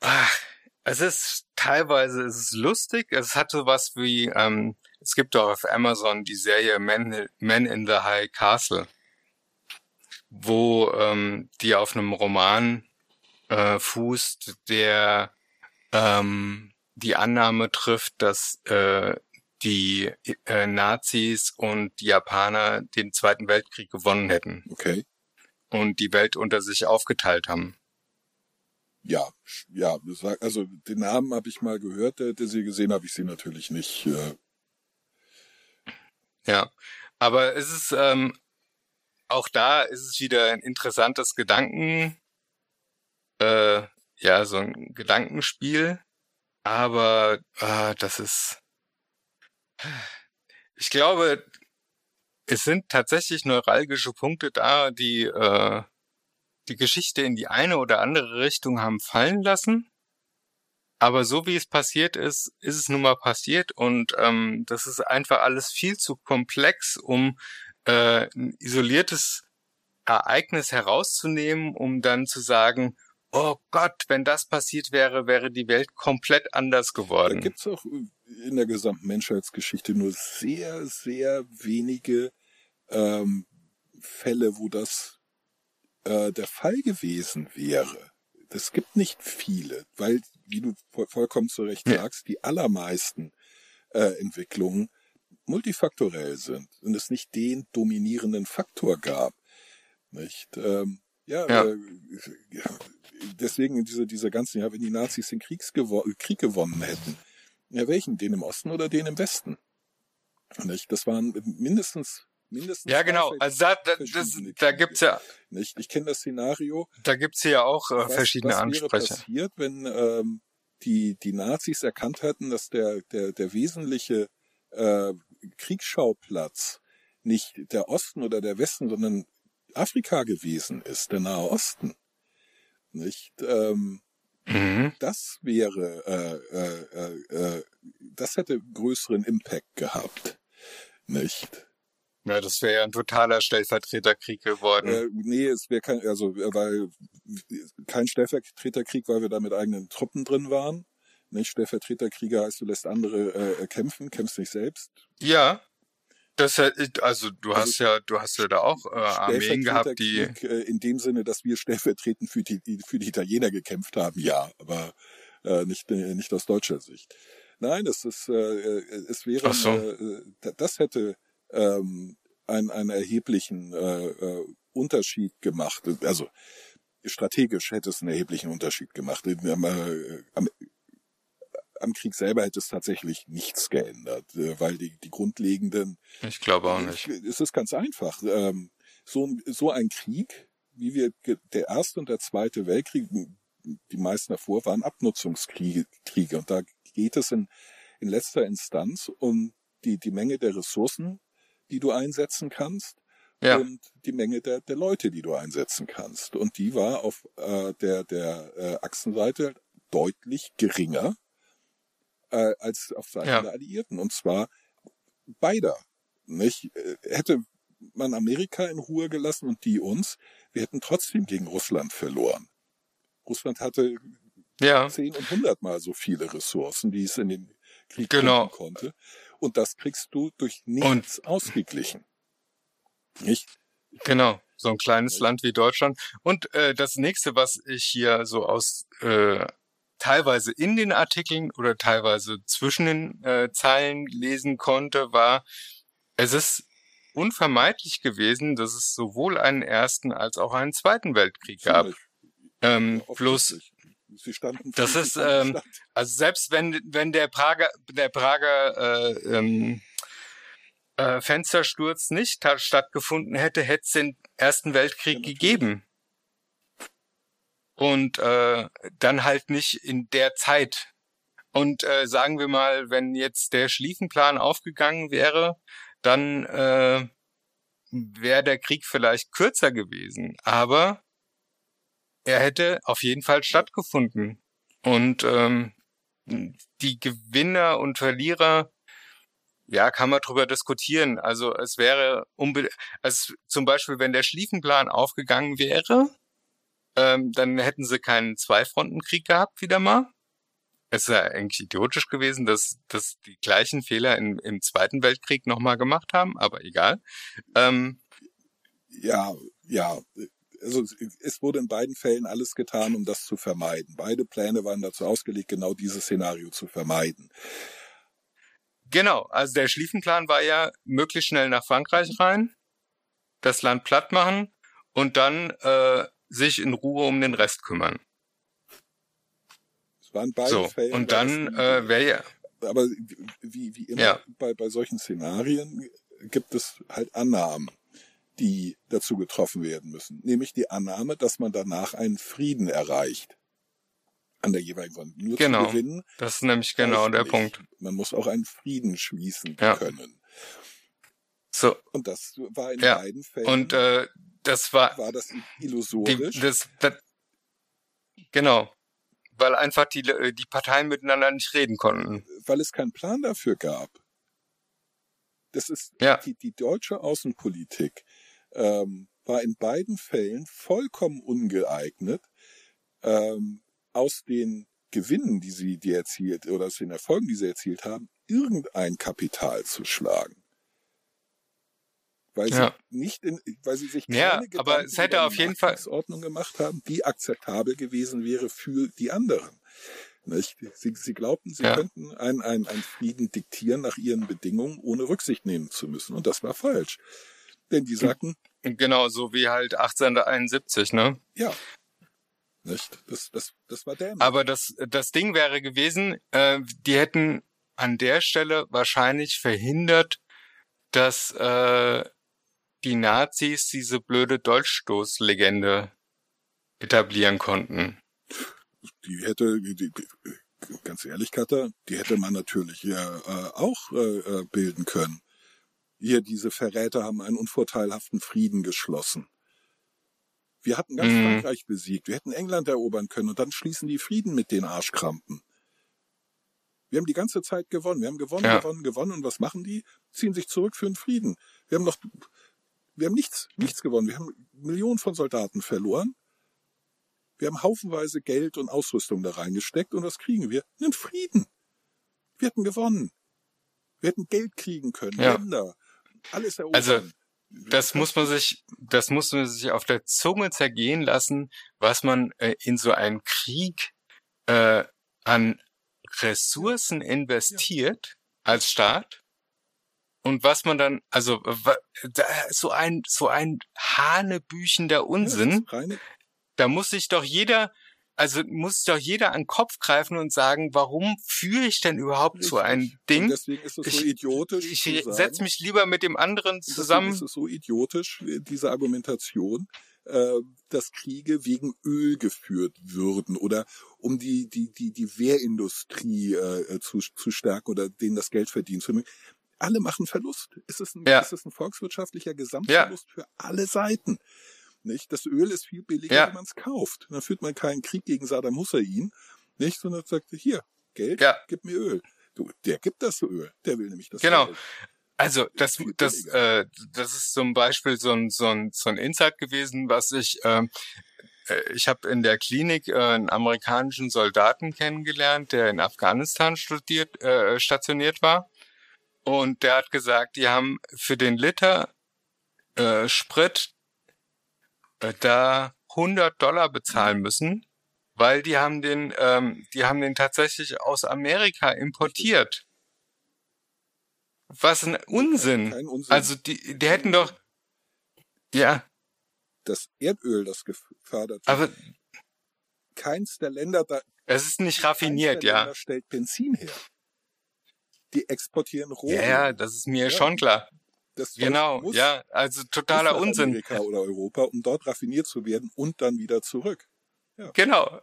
ach, es ist teilweise es ist lustig. Es hat so was wie ähm, es gibt auch auf Amazon die Serie Men, Men in the High Castle, wo ähm, die auf einem Roman äh, fußt, der ähm, die Annahme trifft, dass äh, die äh, Nazis und die Japaner den Zweiten Weltkrieg gewonnen hätten Okay. und die Welt unter sich aufgeteilt haben. Ja, ja, das war- also den Namen habe ich mal gehört, der, der sie gesehen habe ich sie natürlich nicht. Äh, Ja, aber es ist ähm, auch da ist es wieder ein interessantes Gedanken, äh, ja, so ein Gedankenspiel. Aber äh, das ist, ich glaube, es sind tatsächlich neuralgische Punkte da, die äh, die Geschichte in die eine oder andere Richtung haben fallen lassen. Aber so wie es passiert ist, ist es nun mal passiert und ähm, das ist einfach alles viel zu komplex, um äh, ein isoliertes Ereignis herauszunehmen, um dann zu sagen, oh Gott, wenn das passiert wäre, wäre die Welt komplett anders Da geworden. gibt's auch in der gesamten Menschheitsgeschichte nur sehr, sehr wenige ähm, Fälle, wo das äh, der Fall gewesen wäre. Es gibt nicht viele, weil, wie du voll, vollkommen zu Recht sagst, die allermeisten äh, Entwicklungen multifaktorell sind und es nicht den dominierenden Faktor gab. Nicht? Ähm, ja, Ja. Äh, deswegen diese, diese ganzen, ja, wenn die Nazis den Kriegs gewo Krieg gewonnen hätten, ja, welchen? Den im Osten oder den im Westen? Nicht? Das waren mindestens, mindestens. ja, genau. Also da, da, das, verschiedene da gibt's ja, Nicht? Ich kenne das Szenario. da gibt's ja auch äh, Was, verschiedene was wäre Ansprecher. passiert, wenn ähm, die, die Nazis erkannt hätten, dass der, der, der wesentliche äh, Kriegsschauplatz nicht der Osten oder der Westen, sondern Afrika gewesen ist, der Nahe Osten. Nicht? Ähm, Mhm. das wäre, äh, äh, äh, äh, das hätte größeren Impact gehabt. Nicht? Ja, das wäre ja ein totaler Stellvertreterkrieg geworden. Äh, nee, es wäre kein, also äh, weil kein Stellvertreterkrieg, weil wir da mit eigenen Truppen drin waren. Nicht Stellvertreterkrieger heißt, du lässt andere äh, kämpfen, kämpfst nicht selbst. Ja. Das hätte- also du Also hast ja, du hast ja da auch äh, Armeen gehabt, die Stellvertreterkrieg, äh, in dem Sinne, dass wir stellvertretend für die, für die Italiener gekämpft haben, ja, aber äh, nicht, äh, nicht aus deutscher Sicht. Nein, es ist, äh, äh, es wäre, so. äh, äh, das hätte ähm, einen, einen erheblichen äh, äh, Unterschied gemacht. Also strategisch hätte es einen erheblichen Unterschied gemacht. Am, äh, am, am Krieg selber hätte es tatsächlich nichts geändert, äh, weil die, die grundlegenden ich glaube auch nicht. es ist ganz einfach. Ähm, so, ein- so ein Krieg, wie wir der erste und der zweite Weltkrieg, die meisten davor waren Abnutzungskriege. Kriege. Und da geht es in, in letzter Instanz um die, die Menge der Ressourcen, die du einsetzen kannst Ja. und die Menge der, der Leute, die du einsetzen kannst. Und die war auf äh, der, der äh, Achsenseite deutlich geringer äh, als auf Seiten Ja. der Alliierten. Und zwar beider. Nicht? Äh, Hätte man Amerika in Ruhe gelassen und die uns, wir hätten trotzdem gegen Russland verloren. Russland hatte Ja. zehn und hundertmal so viele Ressourcen, die es in den Krieg Genau. konnte. Und das kriegst du durch nichts ausgeglichen. Nicht? Genau, so ein kleines. Land wie Deutschland. Und äh, das nächste, was ich hier so aus äh, teilweise in den Artikeln oder teilweise zwischen den äh, Zeilen lesen konnte, war, es ist unvermeidlich gewesen, dass es sowohl einen ersten als auch einen zweiten Weltkrieg gab. Ähm, plus. Sie standen das ist, ähm, also selbst wenn wenn der Prager der Prager äh, ähm, äh, Fenstersturz nicht ta- stattgefunden hätte, hätte es den Ersten Weltkrieg Ja, gegeben. Und äh, dann halt nicht in der Zeit. Und äh, sagen wir mal, wenn jetzt der Schlieffenplan aufgegangen wäre, dann äh, wäre der Krieg vielleicht kürzer gewesen. Aber er hätte auf jeden Fall stattgefunden. Und ähm, die Gewinner und Verlierer, ja, kann man drüber diskutieren. Also es wäre also zum Beispiel, wenn der Schlieffenplan aufgegangen wäre, ähm, dann hätten sie keinen Zweifrontenkrieg gehabt wieder mal. Es ist ja eigentlich idiotisch gewesen, dass, dass die gleichen Fehler in, im Zweiten Weltkrieg nochmal gemacht haben, aber egal. Ähm, Ja, ja. Also es wurde in beiden Fällen alles getan, um das zu vermeiden. Beide Pläne waren dazu ausgelegt, genau dieses Szenario zu vermeiden. Genau, also der Schlieffenplan war ja möglichst schnell nach Frankreich rein, das Land platt machen und dann äh, sich in Ruhe um den Rest kümmern. Es waren beide So, Fällen. und dann äh, wäre ja, aber wie, wie immer Ja. bei, bei solchen Szenarien gibt es halt Annahmen, die dazu getroffen werden müssen. Nämlich die Annahme, dass man danach einen Frieden erreicht. An der jeweiligen Front. Nur Genau. zu gewinnen. das ist nämlich genau der nicht. Punkt. Man muss auch einen Frieden schließen Ja. können. So, Und das war in Ja. beiden Fällen, und äh, das war war das die, illusorisch. das, das, genau, weil einfach die, die Parteien miteinander nicht reden konnten. weil es keinen Plan dafür gab. Das ist Ja. die, die deutsche Außenpolitik ähm, war in beiden Fällen vollkommen ungeeignet, ähm, aus den Gewinnen, die sie die erzielt oder aus den Erfolgen, die sie erzielt haben, irgendein Kapital zu schlagen. Weil sie Ja. nicht in, weil sie sich keine Ja, Gedanken aber es hätte über auf jeden Fall- Marktordnung gemacht haben, die akzeptabel gewesen wäre für die anderen. Nicht? Sie, sie glaubten, sie Ja. könnten einen, einen, einen Frieden diktieren nach ihren Bedingungen, ohne Rücksicht nehmen zu müssen. Und das war falsch. Denn die sagten, Genau, so wie halt 1871, ne? ja, nicht? Das, das, das war dämlich. Aber das, das Ding wäre gewesen, äh, die hätten an der Stelle wahrscheinlich verhindert, dass äh, die Nazis diese blöde Dolchstoßlegende etablieren konnten. die hätte, die, die, ganz ehrlich, Katha, die hätte man natürlich ja äh, auch äh, äh, bilden können. Hier, diese Verräter haben einen unvorteilhaften Frieden geschlossen. Wir hatten ganz Mhm. Frankreich besiegt. Wir hätten England erobern können und dann schließen die Frieden mit den Arschkrampen. Wir haben die ganze Zeit gewonnen. Wir haben gewonnen, Ja. gewonnen, gewonnen. Und was machen die? Ziehen sich zurück für den Frieden. Wir haben noch, wir haben nichts, nichts gewonnen. Wir haben Millionen von Soldaten verloren. Wir haben haufenweise Geld und Ausrüstung da reingesteckt. Und was kriegen wir? Einen Frieden. Wir hätten gewonnen. Wir hätten Geld kriegen können, Ja. Länder, alles erobern. Also, Das muss man sich, das muss man sich auf der Zunge zergehen lassen, was man äh, in so einen Krieg äh, an Ressourcen investiert als Staat und was man dann, also so ein so ein hanebüchender Ja, Unsinn. reine Da muss sich doch jeder, also muss doch jeder an den Kopf greifen und sagen, warum führe ich denn überhaupt so ein Richtig. Und Ding? deswegen ist es so Ich- idiotisch. Ich setze mich lieber mit dem anderen deswegen zusammen. ist es so idiotisch, äh, diese Argumentation, äh, dass Kriege wegen Öl geführt würden oder um die, die, die, die Wehrindustrie äh, zu, zu stärken oder denen das Geld verdienen zu. Alle machen Verlust. Es ist ein, Ja. es ist ein volkswirtschaftlicher Gesamtverlust für alle Seiten. Nicht? Das Öl ist viel billiger, Ja. wenn man es kauft. Dann führt man keinen Krieg gegen Saddam Hussein, nicht, sondern sagt, hier, Geld, Ja. gib mir Öl. Du, der gibt das Öl. Der will nämlich das Genau. Geld. Also das, das, äh, das ist zum Beispiel so ein, so ein, so ein Insight gewesen, was ich, ähm, äh, ich habe in der Klinik äh, einen amerikanischen Soldaten kennengelernt, der in Afghanistan studiert, äh, stationiert war. Und der hat gesagt, die haben für den Liter äh, Sprit da 100 Dollar bezahlen müssen, weil die haben den, ähm, die haben den tatsächlich aus Amerika importiert. Was ein Unsinn. Unsinn. Also die, die hätten doch, ja, das Erdöl, das gefördert wird, aber keins der Länder da, es ist nicht raffiniert, ja. Länder stellt Benzin her. Die exportieren Rohöl. Ja, ja, das ist mir Ja. schon klar. Das Zeug Genau, muss- ja, also totaler Unsinn. Amerika oder Europa, um dort raffiniert zu werden und dann wieder zurück. Genau.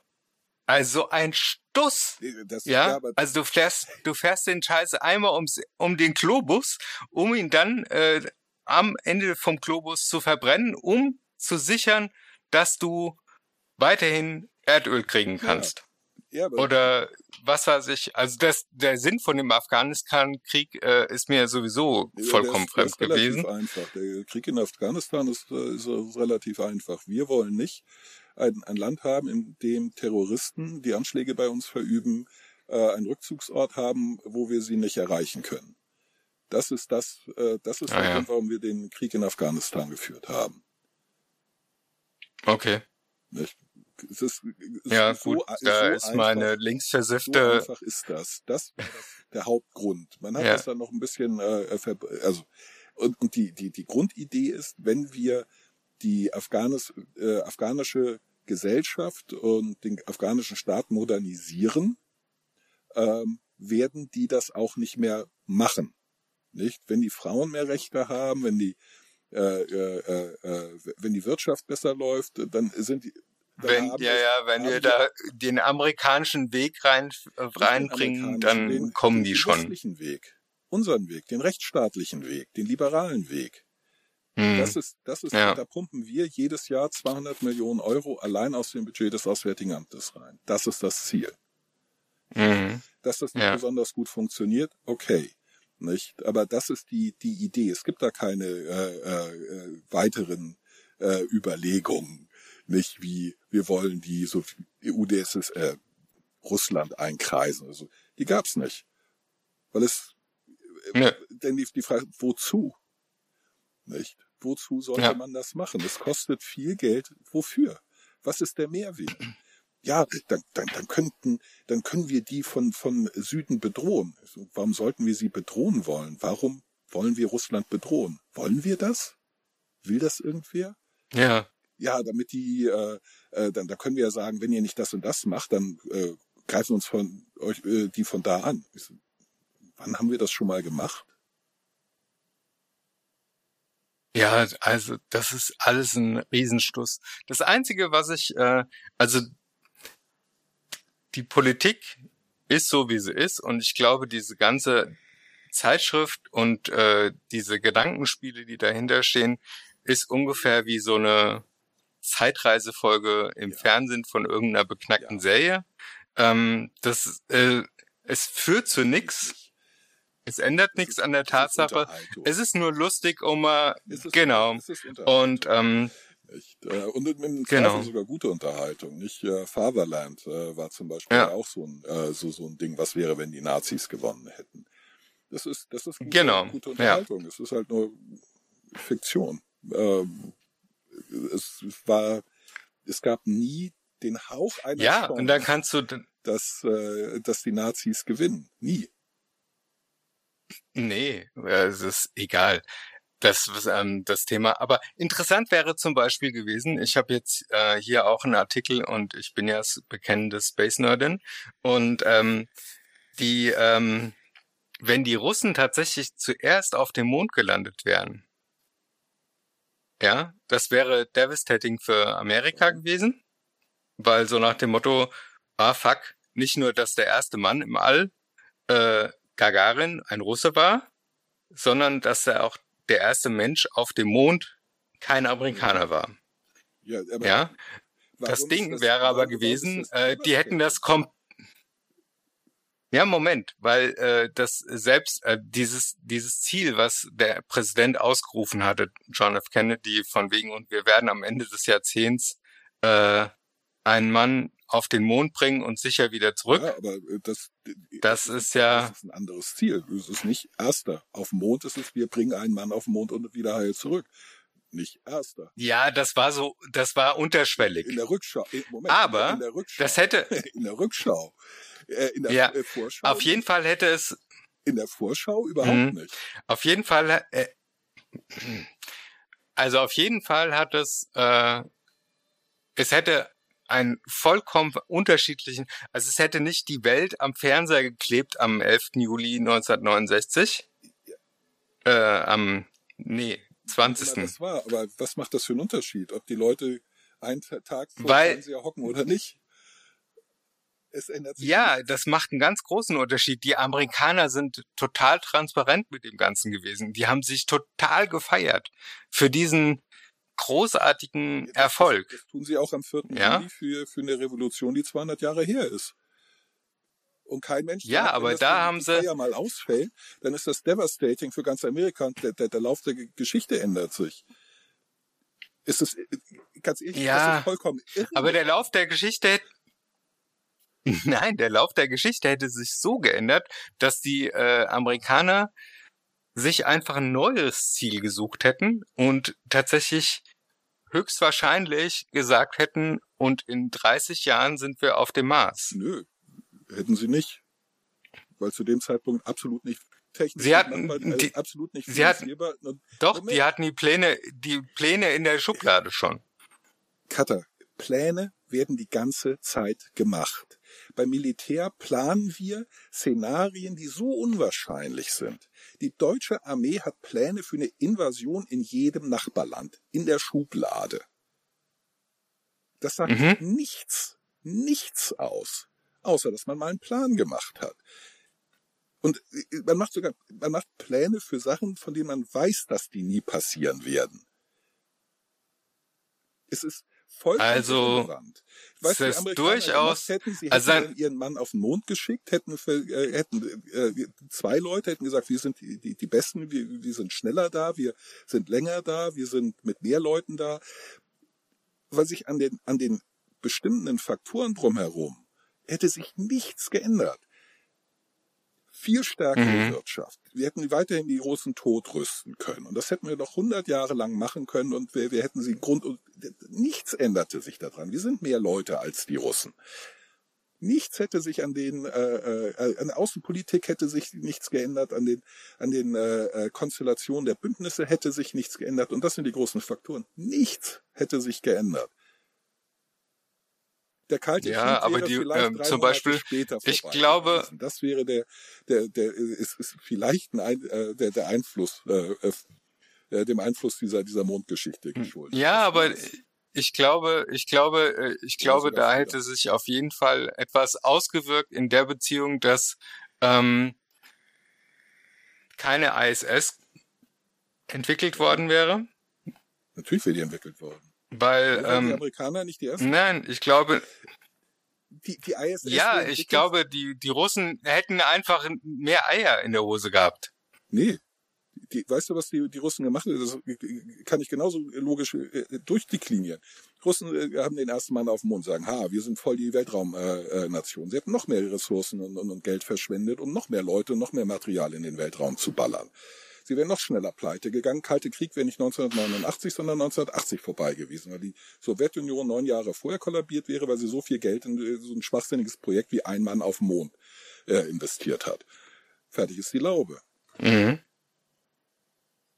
Also ein Stuss. Das, Ja, aber also du fährst, du fährst den Scheiß einmal ums, um den Globus, um ihn dann äh, am Ende vom Globus zu verbrennen, um zu sichern, dass du weiterhin Erdöl kriegen kannst. Ja, Oder was weiß ich. Also das, der Sinn von dem Afghanistan-Krieg äh, ist mir sowieso Ja, vollkommen der ist, fremd der ist gewesen. Einfach. Der Krieg in Afghanistan ist, äh, ist, äh, relativ einfach. Wir wollen nicht ein, ein Land haben, in dem Terroristen, die Anschläge bei uns verüben, äh, einen Rückzugsort haben, wo wir sie nicht erreichen können. Das ist das, äh, das ist Ah, der ja. Grund, warum wir den Krieg in Afghanistan geführt haben. Okay. Nicht? Es ist, es Ja, so, gut, da so ist einfach. meine So linksversiffte einfach ist das. Das war das, der Hauptgrund. Man hat Ja. das dann noch ein bisschen, äh, ver also und, und die die die Grundidee ist, wenn wir die Afghanis, äh, afghanische Gesellschaft und den afghanischen Staat modernisieren, ähm, werden die das auch nicht mehr machen. Nicht, wenn die Frauen mehr Rechte haben, wenn die äh, äh, äh, wenn die Wirtschaft besser läuft, dann sind die wenn, ja, ja, wenn wir da den amerikanischen Weg rein, äh, den reinbringen, dann den, kommen den die schon. westlichen Weg, unseren Weg, den rechtsstaatlichen Weg, den liberalen Weg. Hm. Das ist, das ist, Ja. da pumpen wir jedes Jahr 200 Millionen Euro allein aus dem Budget des Auswärtigen Amtes rein. Das ist das Ziel. Mhm. Dass das nicht Ja. besonders gut funktioniert, okay. Nicht? Aber das ist die, die Idee. Es gibt da keine äh, äh, äh, weiteren äh, Überlegungen. Nicht wie wir wollen die so UdSS, äh, Russland einkreisen. Also, die gab's nicht. Weil es Nö. denn die, die Frage, wozu? Nicht? Wozu sollte Ja. man das machen? Es kostet viel Geld. Wofür? Was ist der Mehrwert? Ja, dann, dann, dann könnten, dann können wir die von, von Süden bedrohen. Also, Warum sollten wir sie bedrohen wollen? Warum wollen wir Russland bedrohen? Wollen wir das? Will das irgendwer? Ja. Ja, damit die, äh, äh, dann, da können wir ja sagen, wenn ihr nicht das und das macht, dann äh, greifen uns von euch äh, die von da an. So, Wann haben wir das schon mal gemacht? Ja, also das ist alles ein Riesenstuss. Das Einzige, was ich, äh, also die Politik ist so, wie sie ist und ich glaube, diese ganze Zeitschrift und äh, diese Gedankenspiele, die dahinter stehen, ist ungefähr wie so eine Zeitreisefolge im Ja. Fernsehen von irgendeiner beknackten Ja. Serie. Ähm, das, äh, es führt zu nix. Es ändert nichts an der Tatsache. Es ist nur lustig, um mal, genau. Und ähm, Nicht? Äh, Und im Zweifel Genau. sogar gute Unterhaltung. Nicht äh, Fatherland äh, war zum Beispiel Ja. auch so ein, so, so ein Ding, was wäre, wenn die Nazis gewonnen hätten. Das ist, das ist gute, Genau, gute. Unterhaltung. Es ist halt nur Fiktion. Ähm, es war, es gab nie den Hauch einer ja, Chance, und dann kannst du, dass, äh, dass die Nazis gewinnen. Nie. nee, es ist egal. Das, ähm, das Thema. Aber interessant wäre zum Beispiel gewesen, ich habe jetzt äh, hier auch einen Artikel und ich bin ja bekennende Space Nerdin und ähm, die, ähm, wenn die Russen tatsächlich zuerst auf dem Mond gelandet wären, ja, das wäre devastating für Amerika gewesen, weil so nach dem Motto, ah fuck, nicht nur, dass der erste Mann im All äh, Gagarin ein Russe war, sondern dass er auch der erste Mensch auf dem Mond kein Amerikaner war. Ja, Ja, das Ding wäre aber gewesen, das äh, die hätten das kom ja, Moment, weil äh, das selbst äh, dieses dieses Ziel, was der Präsident ausgerufen hatte, John F. Kennedy, von wegen und wir werden am Ende des Jahrzehnts äh, einen Mann auf den Mond bringen und sicher wieder zurück. Ja, aber äh, das, Das ist ja- das ist ein anderes Ziel. Es ist nicht erster. Auf dem Mond ist es, wir bringen einen Mann auf den Mond und wieder heil zurück. nicht erster. Ja, das war so, das war unterschwellig. In der Rückschau. äh, Moment, Aber in der Rückschau. Das hätte, in der Rückschau. Äh, in der Ja, äh, Vorschau. auf jeden Fall hätte es, In der Vorschau überhaupt Mhm. nicht. auf jeden Fall, äh, also auf jeden Fall hat es, äh, es hätte einen vollkommen unterschiedlichen, also es hätte nicht die Welt am Fernseher geklebt am 11. Juli 1969, äh, am, nee, Wann immer 20. Das war. Aber was macht das für einen Unterschied? Ob die Leute einen Ta- Tag vor Weil- dem Fernseher hocken oder nicht? Es ändert sich Ja, nichts. das macht einen ganz großen Unterschied. Die Amerikaner sind total transparent mit dem Ganzen gewesen. Die haben sich total gefeiert für diesen großartigen Das- Erfolg. Das, das tun sie auch am 4. Ja. Juli für, für eine Revolution, die 200 Jahre her ist. Und kein Mensch Ja, sagt, aber da haben sie- Feier mal ausfällt, dann ist das devastating für ganz Amerika und der, der, der Lauf der Ge- Geschichte ändert sich. Ist es, ganz ehrlich, Ja, das ist vollkommen irre. Aber der Lauf der Geschichte Nein, der Lauf der Geschichte hätte sich so geändert, dass die äh, Amerikaner sich einfach ein neues Ziel gesucht hätten und tatsächlich höchstwahrscheinlich gesagt hätten, und in 30 Jahren sind wir auf dem Mars. Nö, hätten sie nicht. Weil zu dem Zeitpunkt absolut nicht technisch Sie hatten äh, die- absolut nicht sie hatten-. Und Doch, Moment. die hatten die Pläne, die Pläne in der Schublade schon. Cutter, Pläne werden die ganze Zeit gemacht. Beim Militär planen wir Szenarien, die so unwahrscheinlich sind. Die deutsche Armee hat Pläne für eine Invasion in jedem Nachbarland, in der Schublade. Das sagt Mhm. nichts, nichts aus, außer dass man mal einen Plan gemacht hat. Und äh, man macht sogar, man macht Pläne für Sachen, von denen man weiß, dass die nie passieren werden. Es ist vollkommen Also, irrelevant. Ich weiß, es die ist Amerikaner durchaus- hätten, sie hätten also dann ihren Mann auf den Mond geschickt, hätten, äh, hätten äh, zwei Leute hätten gesagt, wir sind die, die, die Besten, wir, wir sind schneller da, wir sind länger da, wir sind mit mehr Leuten da. Weil sich an den, an den bestimmten Faktoren drumherum hätte sich nichts geändert. Viel stärkere Mhm. Wirtschaft. Wir hätten weiterhin die Russen totrüsten können. Und das hätten wir noch 100 Jahre lang machen können und wir, wir hätten sie Grund, und nichts änderte sich daran. Wir sind mehr Leute als die Russen. Nichts hätte sich an den, äh, äh, an der Außenpolitik hätte sich nichts geändert, an den, an den äh, äh, Konstellationen der Bündnisse hätte sich nichts geändert. Und das sind die großen Faktoren. Nichts hätte sich geändert. Der kalte Ja, Krieg aber wäre die, vielleicht ähm, drei zum Monate Beispiel, später ich glaube- gewesen. das wäre der, der, der ist, ist vielleicht ein, äh, der, der Einfluss, äh, äh, dem Einfluss dieser dieser Mondgeschichte geschuldet. Hm. Ja, Das aber ich glaube, ich glaube, äh, ich glaube, da hätte sich auf jeden Fall etwas ausgewirkt in der Beziehung, dass ähm, keine ISS entwickelt worden wäre, natürlich wäre die entwickelt worden. Weil Waren die ähm, Amerikaner nicht die ersten? nein, ich glaube, Die, die ISS ja, ich glaube, die die Russen hätten einfach mehr Eier in der Hose gehabt. Nee. Die, weißt du, was die, die Russen gemacht haben? Das kann ich genauso logisch äh, durchdeklinieren. Russen äh, haben den ersten Mann auf dem Mond, sagen, ha, wir sind voll die Weltraumnation. Äh, Nation. Sie hätten noch mehr Ressourcen und, und, und Geld verschwendet, um noch mehr Leute und noch mehr Material in den Weltraum zu ballern. Sie wären noch schneller pleite gegangen. Kalte Krieg wäre nicht 1989, sondern 1980 vorbei gewesen, weil die Sowjetunion neun Jahre vorher kollabiert wäre, weil sie so viel Geld in äh, so ein schwachsinniges Projekt wie ein Mann auf dem Mond äh, investiert hat. Fertig ist die Laube. Mhm.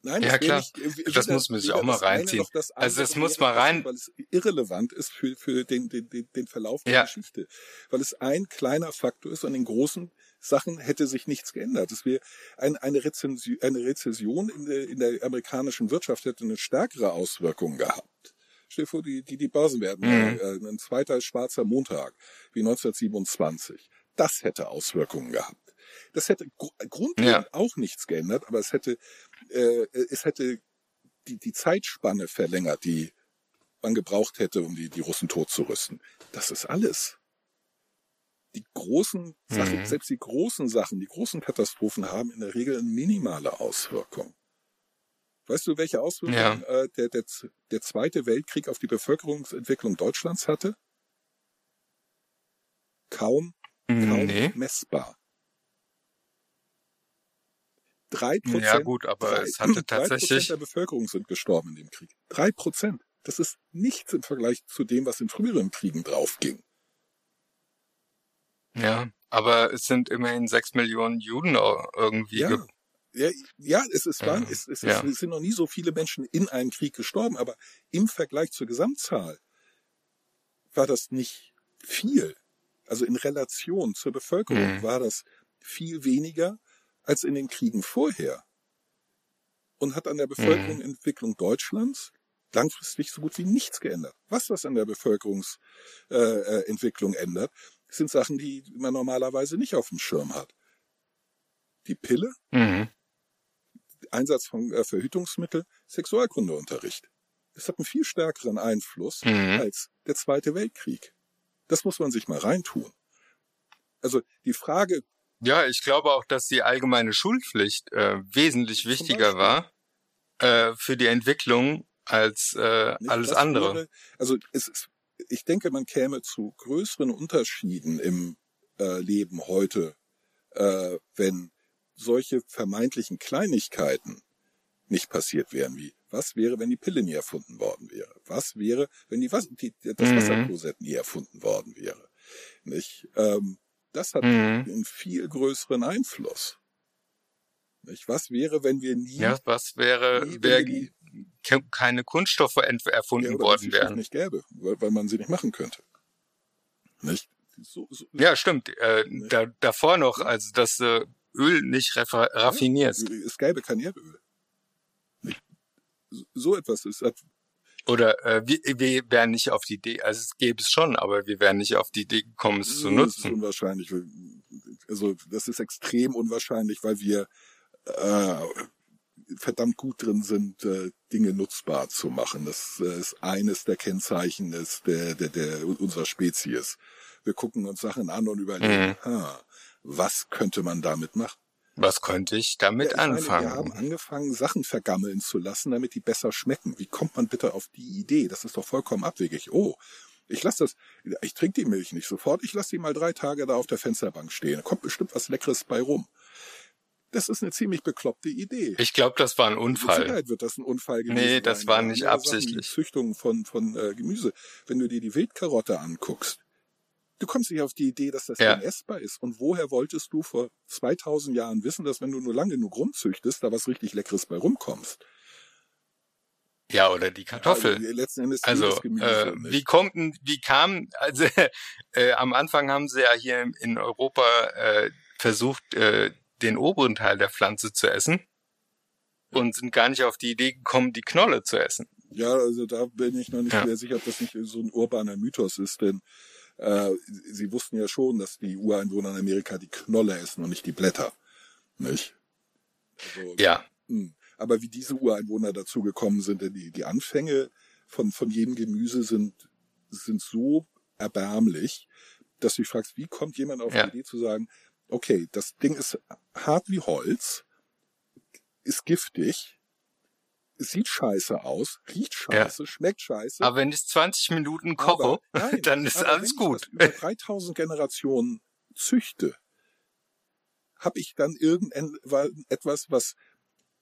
Nein, Ja, wäre klar. Nicht, äh, Das muss man sich auch mal reinziehen. Das Also das muss wäre mal rein- Weil es irrelevant ist für, für den, den, den, Verlauf der Ja. Geschichte. Weil es ein kleiner Faktor ist. An den großen Sachen hätte sich nichts geändert. Es wäre ein, eine, Rezension, eine Rezession in der, in der amerikanischen Wirtschaft hätte eine stärkere Auswirkung gehabt. Stell dir vor, die, die, die Börsen werden Mhm. äh, ein zweiter schwarzer Montag wie 1927. Das hätte Auswirkungen gehabt. Das hätte gr- grundlegend Ja. auch nichts geändert, aber es hätte, äh, es hätte die, die Zeitspanne verlängert, die man gebraucht hätte, um die, die Russen totzurüsten. Das ist alles. Die großen Sachen, Mhm. selbst die großen Sachen, die großen Katastrophen haben in der Regel eine minimale Auswirkung. Weißt du, welche Auswirkungen Ja. äh, der, der, der Zweite Weltkrieg auf die Bevölkerungsentwicklung Deutschlands hatte? Kaum, kaum Nee. messbar. Drei Prozent. Ja gut, aber drei, es hatte tatsächlich, der Bevölkerung sind gestorben in dem Krieg. Drei Prozent. Das ist nichts im Vergleich zu dem, was in früheren Kriegen draufging. Ja, aber es sind immerhin sechs Millionen Juden irgendwie. Ja, ja, ja es, ist, Ja, wahr, es, es, ja. es, sind noch nie so viele Menschen in einem Krieg gestorben, aber im Vergleich zur Gesamtzahl war das nicht viel. Also in Relation zur Bevölkerung Mhm. war das viel weniger als in den Kriegen vorher. Und hat an der Bevölkerungsentwicklung Deutschlands langfristig so gut wie nichts geändert. Was das an der Bevölkerungsentwicklung äh, äh, Ändert, sind Sachen, die man normalerweise nicht auf dem Schirm hat. Die Pille, Mhm. Einsatz von äh, Verhütungsmittel, Sexualkundeunterricht. Das hat einen viel stärkeren Einfluss Mhm. als der Zweite Weltkrieg. Das muss man sich mal reintun. Also die Frage, Ja, ich glaube auch, dass die allgemeine Schulpflicht äh, wesentlich wichtiger war äh, für die Entwicklung als äh, nicht, alles das andere. Wäre, also es ist, ich denke, man käme zu größeren Unterschieden im äh, Leben heute, äh, wenn solche vermeintlichen Kleinigkeiten nicht passiert wären, wie was wäre, wenn die Pille nie erfunden worden wäre? Was wäre, wenn die, Was die das Mhm. Wasserklosett nie erfunden worden wäre? Nicht? Ähm, das hat Mhm. einen viel größeren Einfluss. Nicht? Was wäre, wenn wir nie, Ja, was wäre, nie wär, ke- keine Kunststoffe ja, erfunden sie worden wären. nicht gäbe, weil, weil man sie nicht machen könnte. Nicht? So, so, Ja, stimmt. Äh, da, davor noch, also dass du Öl nicht raffa- raffinierst. Es gäbe kein Erdöl. Nicht? So- So etwas ist, Oder äh, wir, wir wären nicht auf die Idee, also es gäbe es schon, aber wir wären nicht auf die Idee gekommen, es zu Das ist nutzen. unwahrscheinlich. Also das ist extrem unwahrscheinlich, weil wir äh, verdammt gut drin sind, äh, Dinge nutzbar zu machen. Das äh, ist eines der Kennzeichen des, der, der, der unserer Spezies. Wir gucken uns Sachen an und überlegen, Mhm. ha, was könnte man damit machen? Was könnte ich damit Ja, ich meine, anfangen? wir haben angefangen, Sachen vergammeln zu lassen, damit die besser schmecken. Wie kommt man bitte auf die Idee? Das ist doch vollkommen abwegig. Oh, ich lasse das, ich trinke die Milch nicht sofort, ich lasse die mal drei Tage da auf der Fensterbank stehen. Da kommt bestimmt was Leckeres bei rum. Das ist eine ziemlich bekloppte Idee. ich glaube, das war ein Mit Unfall. Sicherheit wird das ein Unfall gewesen Nee, das sein. war nicht ja Sachen absichtlich. Züchtung von, von äh, Gemüse. Wenn du dir die Wildkarotte anguckst, du kommst nicht auf die Idee, dass das Ja. ja. essbar ist. Und woher wolltest du vor 2000 Jahren wissen, dass wenn du nur lang genug rumzüchtest, da was richtig Leckeres bei rumkommst? Ja, oder die Kartoffel. Also, letzten Endes Also, äh, wie kommt denn, wie kam, also äh, am Anfang haben sie ja hier in- in Europa äh, versucht, äh, den oberen Teil der Pflanze zu essen und sind gar nicht auf die Idee gekommen, die Knolle zu essen. Ja, also da bin ich noch nicht Ja. sehr sicher, ob das nicht so ein urbaner Mythos ist, denn äh, sie wussten ja schon, dass die Ureinwohner in Amerika die Knolle essen und nicht die Blätter. Nicht? Also, Ja, Hm. Aber wie diese Ureinwohner dazu gekommen sind, denn die, die Anfänge von, von jedem Gemüse sind, sind so erbärmlich, dass du dich fragst, wie kommt jemand auf Ja. die Idee zu sagen, okay, das Ding ist hart wie Holz, ist giftig, sieht scheiße aus, riecht scheiße, schmeckt scheiße. aber wenn ich 20 Minuten koche, Aber nein, dann ist alles wenn ich gut. über 3000 Generationen züchte, habe ich dann irgendetwas, was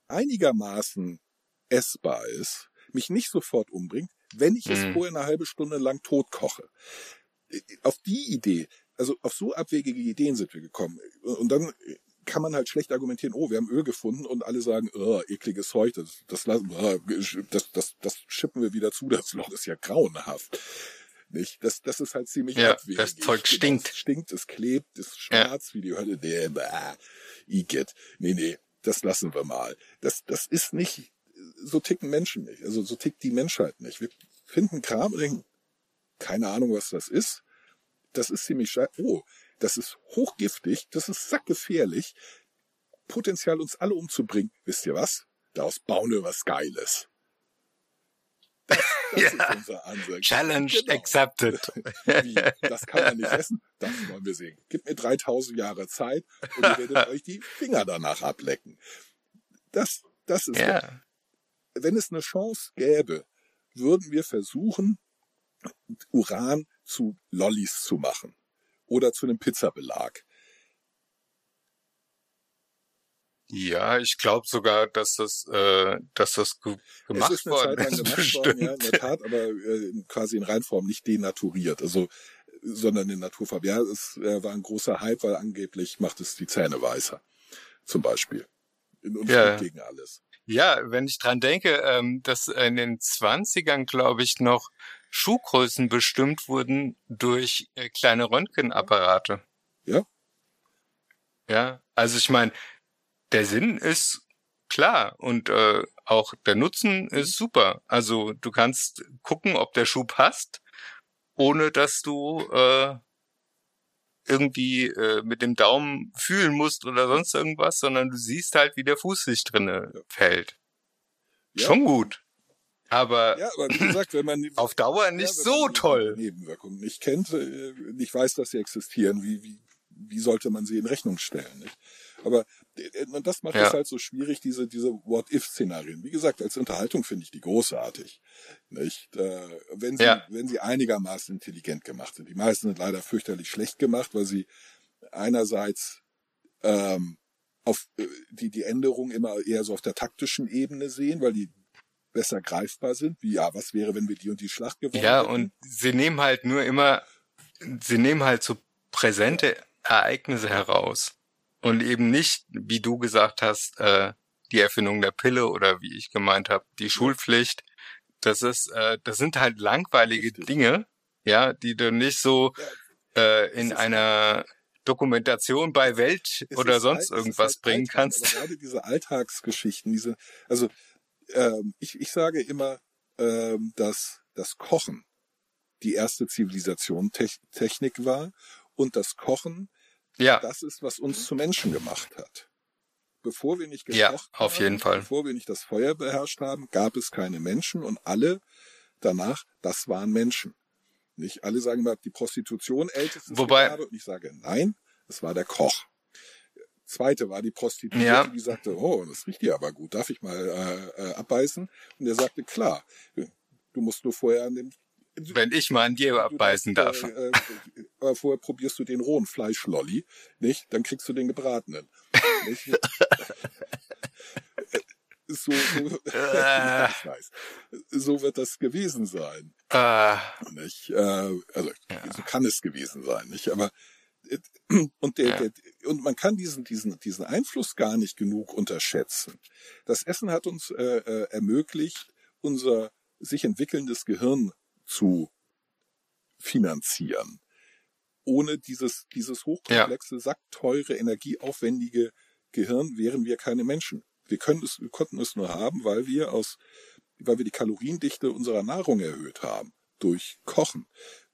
einigermaßen essbar ist, mich nicht sofort umbringt, wenn ich es Mhm. vorher eine halbe Stunde lang tot koche. Auf die Idee, also auf so abwegige Ideen sind wir gekommen. Und dann kann man halt schlecht argumentieren, oh, wir haben Öl gefunden und alle sagen, oh, ekliges Zeug, das, das, oh, das, das, das schippen wir wieder zu, das Loch ist ja grauenhaft. Nicht? Das, das ist halt ziemlich Ja, abwegig. das Zeug stinkt. Es stinkt, es klebt, es ist schwarz wie die Hölle. Nee, bah, Igitt. Nee, nee, das lassen wir mal. Das, das ist nicht, so ticken Menschen nicht. Also so tickt die Menschheit nicht. Wir finden Kram und denken, keine Ahnung, was das ist. Das ist ziemlich scheiße. Oh, das ist hochgiftig, das ist sackgefährlich. Potenzial, uns alle umzubringen. Wisst ihr was? Daraus bauen wir was Geiles. Das, das Ja. ist unser Ansatz. Challenge Genau. accepted. Wie, das kann man nicht essen? Das wollen wir sehen. Gib mir 3000 Jahre Zeit und ihr werdet euch die Finger danach ablecken. Das, das ist, Ja, wenn es eine Chance gäbe, würden wir versuchen, Uran zu Lollis zu machen oder zu einem Pizzabelag. Ja, ich glaube sogar, dass das, äh, dass das ge gemacht es ist eine worden Zeit lang ist. gemacht worden, ja, in bestimmt. der Tat, aber äh, quasi in Reinform, nicht denaturiert, also sondern in Naturfarbe. Ja, es äh, war ein großer Hype, weil angeblich macht es die Zähne weißer, zum Beispiel. Und und Ja. gegen alles. Ja, wenn ich dran denke, ähm, dass in den 20ern, glaube ich, noch Schuhgrößen bestimmt wurden durch äh, kleine Röntgenapparate. Ja. Ja, also ich meine, der Sinn ist klar und äh, auch der Nutzen ist super. Also du kannst gucken, ob der Schuh passt, ohne dass du äh, irgendwie äh, mit dem Daumen fühlen musst oder sonst irgendwas, sondern du siehst halt, wie der Fuß sich drinne fällt. Ja. Schon gut. Aber Ja, aber wie gesagt, wenn man auf Dauer ja, nicht wenn so toll. Nebenwirkungen nicht kennt, äh, nicht weiß, dass sie existieren, wie, wie, wie sollte man sie in Rechnung stellen? Nicht? Aber äh, und das macht Ja. es halt so schwierig, diese, diese What-If-Szenarien. Wie gesagt, als Unterhaltung finde ich die großartig. Nicht? Äh, wenn, sie, Ja. wenn sie einigermaßen intelligent gemacht sind. Die meisten sind leider fürchterlich schlecht gemacht, weil sie einerseits ähm, auf äh, die, die Änderung immer eher so auf der taktischen Ebene sehen, weil die besser greifbar sind, wie ja, was wäre, wenn wir die und die Schlacht gewonnen Ja, hätten? und sie nehmen halt nur immer, sie nehmen halt so präsente Ereignisse heraus. Und eben nicht, wie du gesagt hast, äh, die Erfindung der Pille oder wie ich gemeint habe, die Schulpflicht. Das ist, äh, das sind halt langweilige. Dinge, ja, die du nicht so äh, in einer Dokumentation bei Welt Es oder sonst alt- irgendwas halt bringen Alltag, kannst. Gerade diese Alltagsgeschichten, diese, also ähm, ich, ich sage immer, ähm, dass das Kochen die erste Zivilisation Tech- Technik war und das Kochen Ja, das ist, was uns zu Menschen gemacht hat. Bevor wir nicht gekocht Ja, haben, auf jeden Fall. bevor wir nicht das Feuer beherrscht haben, gab es keine Menschen und alle danach, das waren Menschen. Nicht alle sagen immer, die Prostitution ältestes Wobei- Gewerbe und ich sage, nein, es war der Koch. Zweite war die Prostituierte, Ja. die sagte, oh, das riecht dir aber gut, darf ich mal äh, äh, abbeißen? Und er sagte, klar, du musst nur vorher an dem wenn ich mal an dir abbeißen darfst, darf. Äh, äh, aber vorher probierst du den rohen Fleischlolli, nicht? Dann kriegst du den gebratenen. So, so, Äh. so wird das gewesen sein. Äh, Nicht? Äh, also Ja. so kann es gewesen sein, nicht? Aber äh, und der, Ja. der und man kann diesen diesen diesen Einfluss gar nicht genug unterschätzen. Das Essen hat uns äh, äh, ermöglicht, unser sich entwickelndes Gehirn zu finanzieren. Ohne dieses dieses hochkomplexe, sackteure, energieaufwendige Gehirn wären wir keine Menschen. Wir können es, wir konnten es nur haben, weil wir aus, weil wir die Kaloriendichte unserer Nahrung erhöht haben durch Kochen.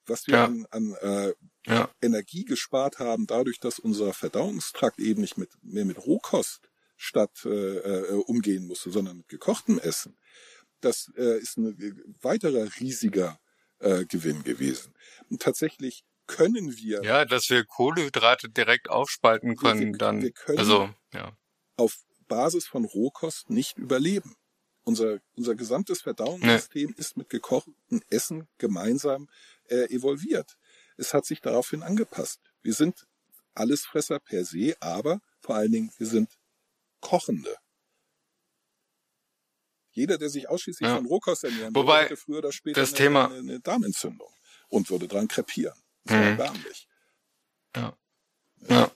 Was wir Ja. an, an äh, ja, Energie gespart haben, dadurch, dass unser Verdauungstrakt eben nicht mit, mehr mit Rohkost statt äh, äh, umgehen musste, sondern mit gekochtem Essen. Das äh, ist ein weiterer riesiger äh, Gewinn gewesen. Und tatsächlich können wir ja, dass wir Kohlenhydrate direkt aufspalten können, wir- dann, wir können- also, ja. auf Basis von Rohkost nicht überleben. Unser, unser gesamtes Verdauungssystem ist mit gekochtem Essen gemeinsam äh, evolviert. Es hat sich daraufhin angepasst. Wir sind Allesfresser per se, aber vor allen Dingen, wir sind Kochende. Jeder, der sich ausschließlich Ja. von Rohkost ernähren Wobei, würde, früher oder später das eine, Thema- eine, eine Darmentzündung und würde dran krepieren. Das Mhm. erbärmlich. Ja.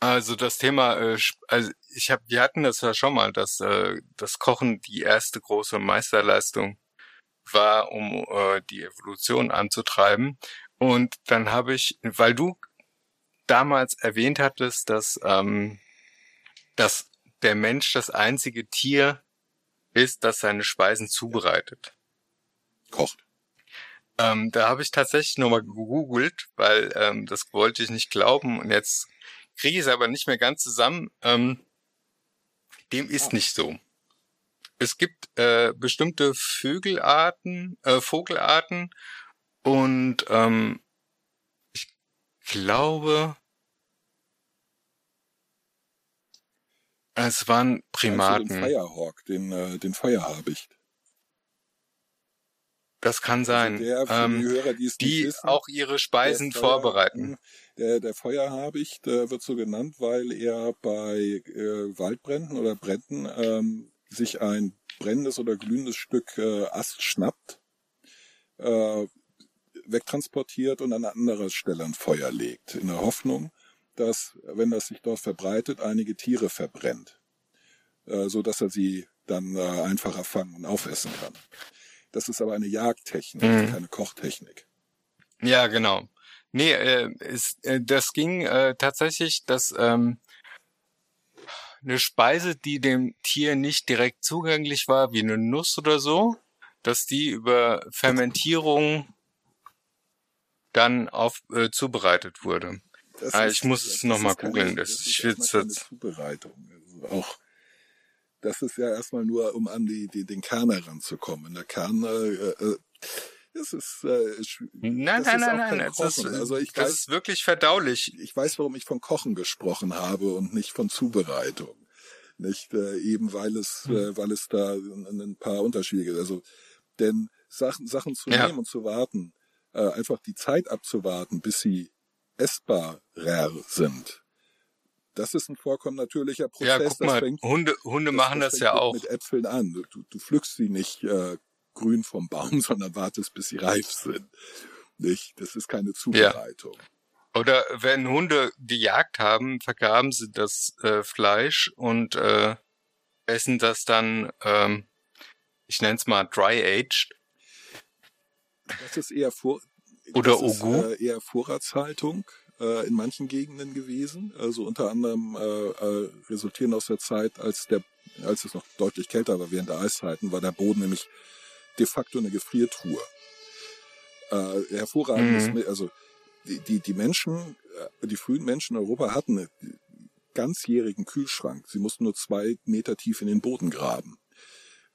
Also das Thema, äh, also ich habe, wir hatten das ja schon mal, dass äh, das Kochen die erste große Meisterleistung war, um äh, die Evolution anzutreiben. Und dann habe ich, weil du damals erwähnt hattest, dass, ähm, dass der Mensch das einzige Tier ist, das seine Speisen zubereitet. Kocht. Ähm, da habe ich tatsächlich nochmal gegoogelt, weil ähm, das wollte ich nicht glauben und jetzt kriege ich es aber nicht mehr ganz zusammen. Ähm, dem ist nicht so. Es gibt äh, bestimmte Vögelarten, äh, Vogelarten und ähm, ich glaube, es waren Also den Primaten. Firehawk, den, äh, den Feuerhabicht. Das kann sein. Also der, ähm, die Hörer, die die wissen, auch ihre Speisen der vorbereiten. Der, der Feuerhabicht äh, wird so genannt, weil er bei äh, Waldbränden oder Bränden ähm, sich ein brennendes oder glühendes Stück äh, Ast schnappt, äh, wegtransportiert und an anderer Stelle ein Feuer legt, in der Hoffnung, dass, wenn das sich dort verbreitet, einige Tiere verbrennt, äh, so dass er sie dann äh, einfacher fangen und aufessen kann. Das ist aber eine Jagdtechnik, Mhm. keine Kochtechnik. Ja, genau. Nee, äh, es, äh, das ging äh, tatsächlich, dass ähm, eine Speise, die dem Tier nicht direkt zugänglich war, wie eine Nuss oder so, dass die über Fermentierung dann auf äh, zubereitet wurde. Das Ah, ist- ich muss es das noch mal ist keine- googeln, das- ist will's keine jetzt- Zubereitung. Also auch das ist ja erstmal nur, um an die, die den Kern heranzukommen. Der Kern, äh, äh, das ist, äh, Nein, das nein, ist nein, nein, kein das ist. Also ich das weiß, ist wirklich verdaulich. ich weiß, warum ich von Kochen gesprochen habe und nicht von Zubereitung. Nicht äh, eben, weil es, Hm. äh, weil es da ein, ein paar Unterschiede gibt. Also, denn Sachen, Sachen zu Ja. nehmen und zu warten, äh, einfach die Zeit abzuwarten, bis sie essbarer sind. Das ist ein vollkommen natürlicher Prozess. Ja, guck mal, fängt, Hunde, Hunde das- machen das das ja auch. Mit Äpfeln an. Du, du pflückst sie nicht äh, grün vom Baum, sondern wartest, bis sie reif sind. Nicht? Das ist keine Zubereitung. Oder wenn Hunde gejagt haben, vergraben sie das äh, Fleisch und äh, essen das dann, ähm, ich nenne es mal dry-aged. Das ist eher vor Oder ist, äh, eher Vorratshaltung äh, in manchen Gegenden gewesen. Also unter anderem äh, äh, resultieren aus der Zeit, als der, als es noch deutlich kälter war während der Eiszeiten, war der Boden nämlich de facto eine Gefriertruhe. Äh, hervorragendes, Mhm. Also die, die, die Menschen, äh, die frühen Menschen in Europa hatten einen ganzjährigen Kühlschrank. Sie mussten nur zwei Meter tief in den Boden graben.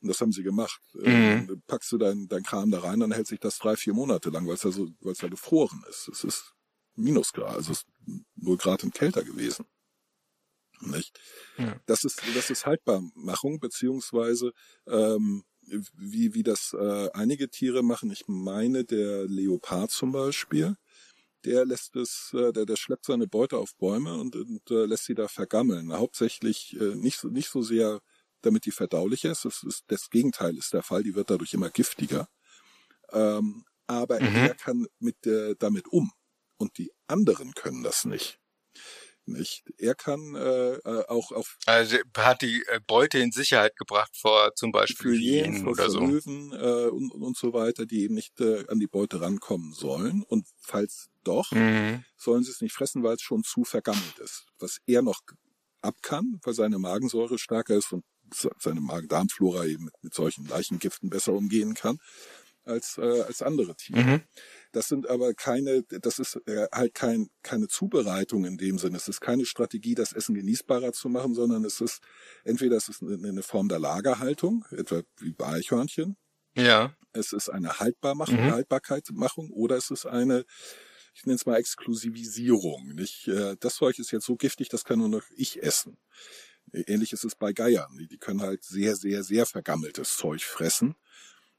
Und das haben sie gemacht. Äh, Mhm. dann packst du dein, dein Kram da rein, dann hält sich das drei, vier Monate lang, weil es da so, weil es da gefroren ist. Es ist Minusgrad, also es ist null Grad und kälter gewesen. Nicht? Ja. Das ist, das ist Haltbarmachung, beziehungsweise ähm, wie, wie das äh, einige Tiere machen. Ich meine, der Leopard zum Beispiel, der lässt es, äh, der, der schleppt seine Beute auf Bäume und, und äh, lässt sie da vergammeln. Hauptsächlich äh, nicht, so, nicht so sehr, damit die verdaulicher ist. Das, ist. das Gegenteil ist der Fall, die wird dadurch immer giftiger. Ähm, aber Mhm. er kann mit der, damit um. Und die anderen können das nicht. Nicht. Er kann äh, äh, auch auf Also hat die äh, Beute in Sicherheit gebracht vor zum Beispiel Hyänen, oder so. Löwen äh, und, und so weiter, die eben nicht äh, an die Beute rankommen sollen. Und falls doch, Mhm. sollen sie es nicht fressen, weil es schon zu vergammelt ist. Was er noch ab kann, weil seine Magensäure stärker ist und seine Magen-Darm-Flora eben mit, mit solchen Leichengiften besser umgehen kann als, äh, als andere Tiere. Mhm. Das sind aber keine, das ist äh, halt kein, keine Zubereitung in dem Sinne. Es ist keine Strategie, das Essen genießbarer zu machen, sondern es ist entweder es ist eine, eine Form der Lagerhaltung, etwa wie bei Eichhörnchen. Ja. Es ist eine Haltbarmachung, Mhm. Haltbarkeitsmachung oder es ist eine, ich nenne es mal Exklusivisierung. Nicht? Äh, Das Zeug ist jetzt so giftig, das kann nur noch ich essen. Ähnlich ist es bei Geiern. Die- können halt sehr, sehr, sehr vergammeltes Zeug fressen.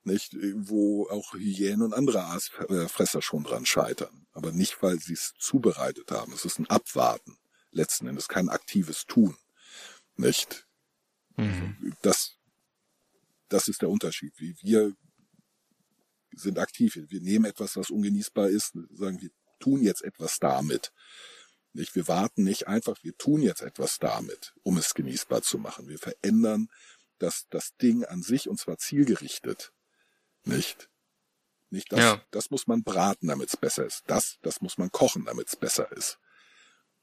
Nicht, wo auch Hyänen und andere Aasfresser schon dran scheitern. Aber nicht, weil sie es zubereitet haben. Es ist ein Abwarten. Letzten Endes kein aktives Tun. Nicht? Mhm. Das, das ist der Unterschied. Wir sind aktiv. Wir nehmen etwas, was ungenießbar ist, sagen wir tun jetzt etwas damit. Nicht, wir warten nicht einfach, wir tun jetzt etwas damit, um es genießbar zu machen. Wir verändern das, das Ding an sich und zwar zielgerichtet. Nicht? Nicht das, Ja. das muss man braten, damit es besser ist. Das, das muss man kochen, damit es besser ist.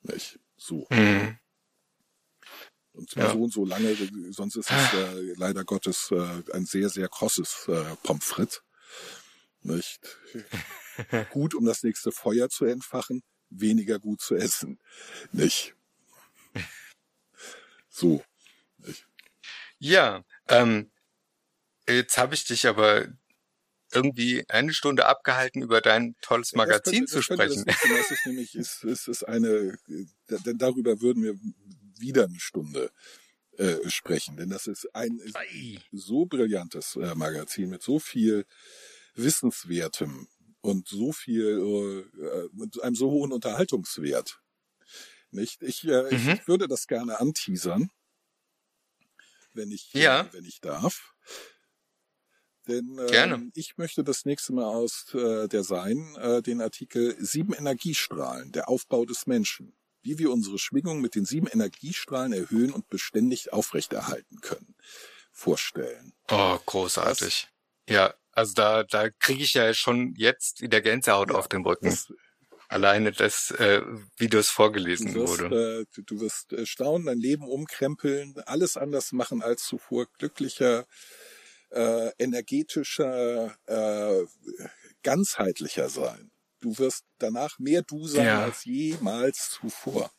Nicht? So. Mhm. Und zwar Ja. so und so lange, sonst ist es äh, leider Gottes äh, ein sehr, sehr krosses äh, Pommes frites. Nicht? gut, um das nächste Feuer zu entfachen, weniger gut zu essen. Nicht? So. Nicht? Ja, ähm, jetzt habe ich dich aber irgendwie eine Stunde abgehalten, über dein tolles Magazin das zu könnte, das sprechen. könnte Das, Mal. das ist nämlich, ist, ist, ist eine, denn darüber würden wir wieder eine Stunde äh, sprechen, denn das ist ein ist so brillantes äh, Magazin mit so viel Wissenswertem und so viel, äh, mit einem so hohen Unterhaltungswert. Nicht? Ich, äh, Mhm. ich würde das gerne anteasern, wenn ich, Ja. äh, wenn ich darf. Denn ähm, Gerne. ich möchte das nächste Mal aus äh, der Sein äh, den Artikel Sieben Energiestrahlen, der Aufbau des Menschen. Wie wir unsere Schwingung mit den sieben Energiestrahlen erhöhen und beständig aufrechterhalten können, vorstellen. Oh, großartig. Ja, also da, da kriege ich ja schon jetzt wieder Gänsehaut Ja, auf den Rücken. Das, Alleine das, äh, wie das vorgelesen du wirst, wurde. äh, du, du wirst äh, staunen, dein Leben umkrempeln, alles anders machen als zuvor, glücklicher, äh, energetischer, äh, ganzheitlicher sein. Du wirst danach mehr du sein Ja. als jemals zuvor.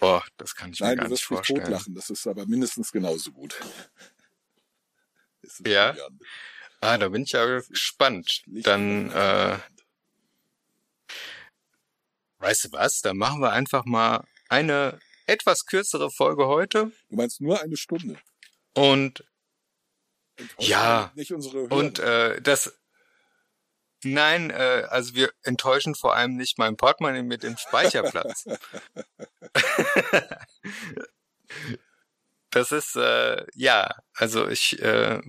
Boah, das kann ich mir Nein, gar du nicht wirst mich vorstellen. totlachen, das ist aber mindestens genauso gut. Ist Ja? Julian? Ah, da bin ich ja gespannt. Dann, äh, weißt du was? Dann machen wir einfach mal eine etwas kürzere Folge heute Du meinst nur eine Stunde. und Enttäuschen Ja. Nicht unsere Hörer. und äh, das Nein, äh, also wir enttäuschen vor allem nicht mein Portemonnaie mit dem Speicherplatz. das ist äh, ja, also ich äh,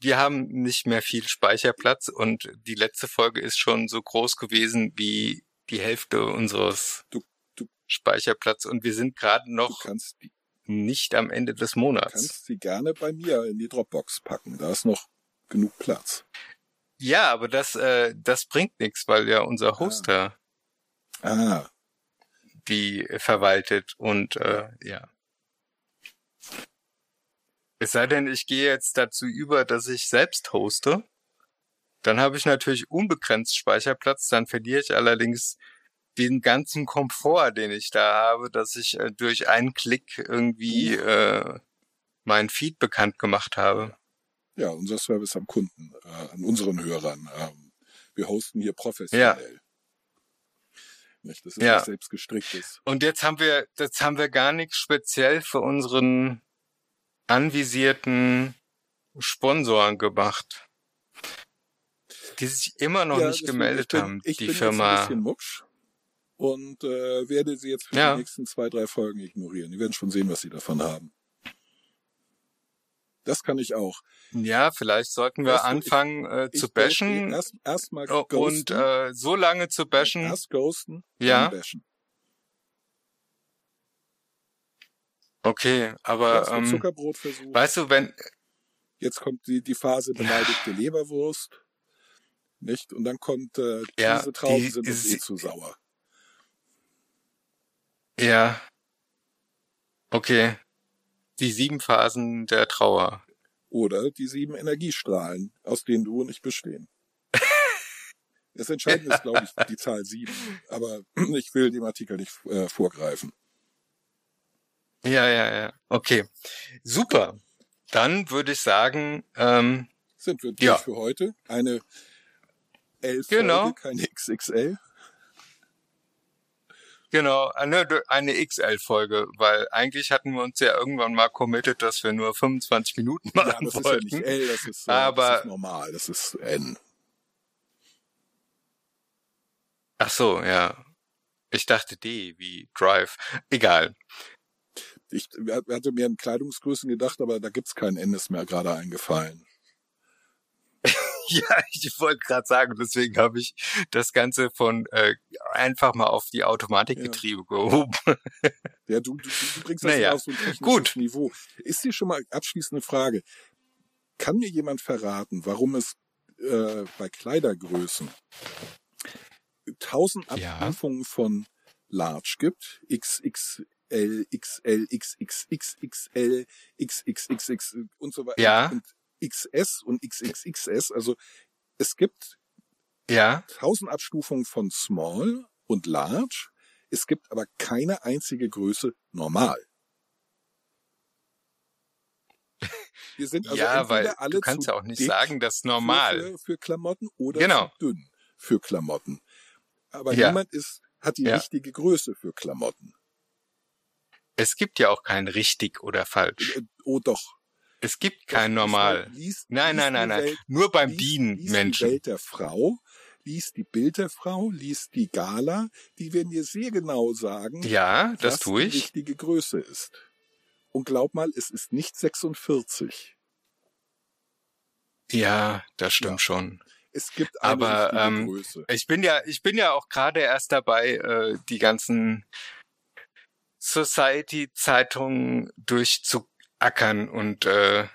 wir haben nicht mehr viel Speicherplatz und die letzte Folge ist schon so groß gewesen wie die Hälfte unseres Du- du- Speicherplatz und wir sind gerade du noch die, nicht am Ende des Monats. kannst sie gerne bei mir in die Dropbox packen. Da ist noch genug Platz. Ja, aber das äh, das bringt nichts, weil ja unser Hoster Ah, die verwaltet und äh, ja. Es sei denn, ich gehe jetzt dazu über, dass ich selbst hoste. Dann habe ich natürlich unbegrenzt Speicherplatz, dann verliere ich allerdings den ganzen Komfort, den ich da habe, dass ich äh, durch einen Klick irgendwie äh, mein Feed bekannt gemacht habe. ja, unser Service am Kunden, äh, an unseren Hörern. Ähm, wir hosten hier professionell. Nicht, das ist Ja. nicht selbst gestricktes. Und jetzt haben wir, jetzt haben wir gar nichts speziell für unseren anvisierten Sponsoren gemacht, die sich immer noch Ja, nicht gemeldet bin, haben. Ich die bin jetzt ein Firma. bisschen mucksch und äh, werde sie jetzt für Ja. die nächsten zwei, drei Folgen ignorieren. Die werden schon sehen, was sie davon haben. Das kann ich auch. Ja, vielleicht sollten wir ich- anfangen äh, Ich zu ghost- bashen Erst, erst mal äh, und ghosten, äh, so lange zu bashen. erst ghosten, Ja. bashen. Okay, aber ähm, Zuckerbrot versucht. weißt du, wenn Jetzt kommt die, die Phase beleidigte Leberwurst. Nicht? Und dann kommt, äh, Ja, diese Trauben die sind uns eh zu sauer. ja, okay, die sieben Phasen der Trauer. Oder die sieben Energiestrahlen, aus denen du und ich bestehen. Das Entscheidende ist, glaube ich, die Zahl sieben. Aber ich will dem Artikel nicht äh, vorgreifen. Ja, ja, ja. Okay, super. Dann würde ich sagen, ähm, Sind wir durch Ja. für heute? Eine L-Folge, Genau. keine XXL. Genau, eine, eine XL-Folge, weil eigentlich hatten wir uns ja irgendwann mal committed, dass wir nur 25 Minuten Ja, machen das ist wollten. ja nicht L, das ist, äh, Aber- das ist normal, das ist N. Ach so, ja. Ich dachte D wie Drive. Egal. Ich hatte mir an Kleidungsgrößen gedacht, aber da gibt's kein N, ist mir gerade eingefallen. Ja, ich wollte gerade sagen, deswegen habe ich das Ganze von äh, einfach mal auf die Automatikgetriebe gehoben. Ja, du, du, du bringst das Naja, ja auf so ein technisches gut. Niveau. Ist dir schon mal abschließende Frage. Kann mir jemand verraten, warum es äh, bei Kleidergrößen tausend Ja. Abstufungen von Large gibt? XXL, XL, XXXXL, XXXX und so weiter. Ja. Und XS und XXXS. Also es gibt Ja, tausend Abstufungen von Small und Large. Es gibt aber keine einzige Größe normal. Wir sind also ja, weil alle du kannst ja auch nicht sagen, dass normal. Für, für Klamotten oder Genau. zu dünn für Klamotten. Aber Ja. niemand ist, hat die Ja. richtige Größe für Klamotten. Es gibt ja auch kein richtig oder falsch. Äh, Oh doch. Es gibt kein Doch, Normal. lies- Nein, lies nein, nein, die nein. Welt- Nur beim lies- Dienen, lies die Menschen. Welt der Frau, lies die Bild der Frau, lies die Gala, die werden dir sehr genau sagen, Ja, das was tue die ich. richtige Größe ist. Und glaub mal, es ist nicht 46. Ja, das stimmt schon. Es gibt eine Aber, ähm, Größe. Ich bin ja, ich bin ja auch gerade erst dabei, äh, die ganzen Society-Zeitungen durchzuackern und äh,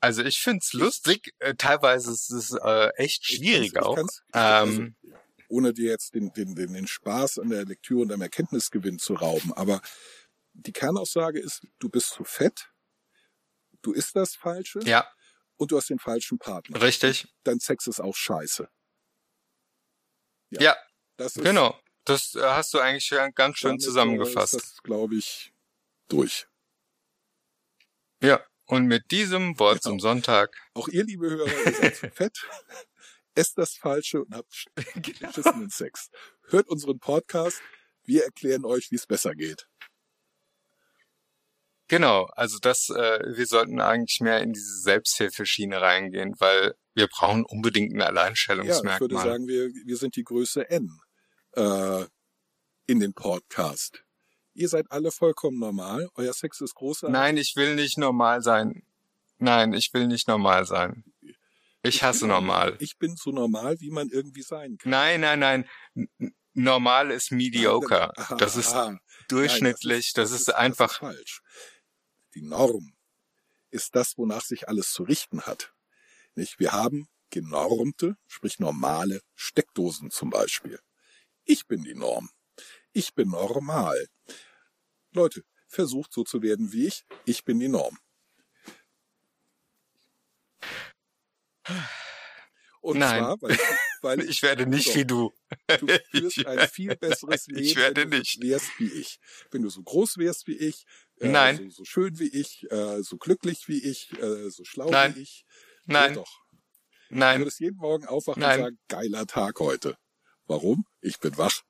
also ich find's lustig. Äh, teilweise ist es äh, echt schwierig ich auch. ich- Ähm, also, ohne dir jetzt den, den, den, den Spaß an der Lektüre und am Erkenntnisgewinn zu rauben, aber die Kernaussage ist, du bist zu fett, du isst das Falsche ja, und du hast den falschen Partner. richtig. Dein Sex ist auch scheiße. Ja. Ja, Das ist, genau. Das äh, hast du eigentlich ja ganz schön damit, zusammengefasst. Ist das, glaube ich, durch. Ja. Und mit diesem Wort Genau. zum Sonntag. Auch ihr, liebe Hörer, ihr seid zu fett. Esst das Falsche und habt Genau. beschissenen Sex. Hört unseren Podcast. Wir erklären euch, wie es besser geht. Genau, also das, äh, wir sollten eigentlich mehr in diese Selbsthilfeschiene reingehen, weil wir brauchen unbedingt ein Ja, Alleinstellungsmerkmal. ich würde sagen, wir, wir sind die Größe N äh, in den Podcast. Ihr seid alle vollkommen normal. Euer Sex ist großartig. Nein, ich will nicht normal sein. Nein, ich will nicht normal sein. Ich hasse bin normal. Ich bin so normal, wie man irgendwie sein kann. Nein, nein, nein. Normal ist mediocre. Aha, Das ist aha. durchschnittlich. Nein, Das ist einfach. falsch. Die Norm ist das, wonach sich alles zu richten hat. Nicht? Wir haben genormte, sprich normale Steckdosen zum Beispiel. Ich bin die Norm. Ich bin normal. Leute, versucht so zu werden wie ich. Ich bin die Norm. Und Nein. zwar, weil, weil Ich werde nicht Doch. wie du. Du führst ein viel besseres Leben, ich werde wenn du nicht. wärst wie ich. Wenn du so groß wärst wie ich, äh, Nein. So, so schön wie ich, äh, so glücklich wie ich, äh, so schlau Nein. wie ich. Nein, doch. Du nein, würdest jeden Morgen aufwachen Nein. und sagen, geiler Tag heute. Warum? Ich bin wach.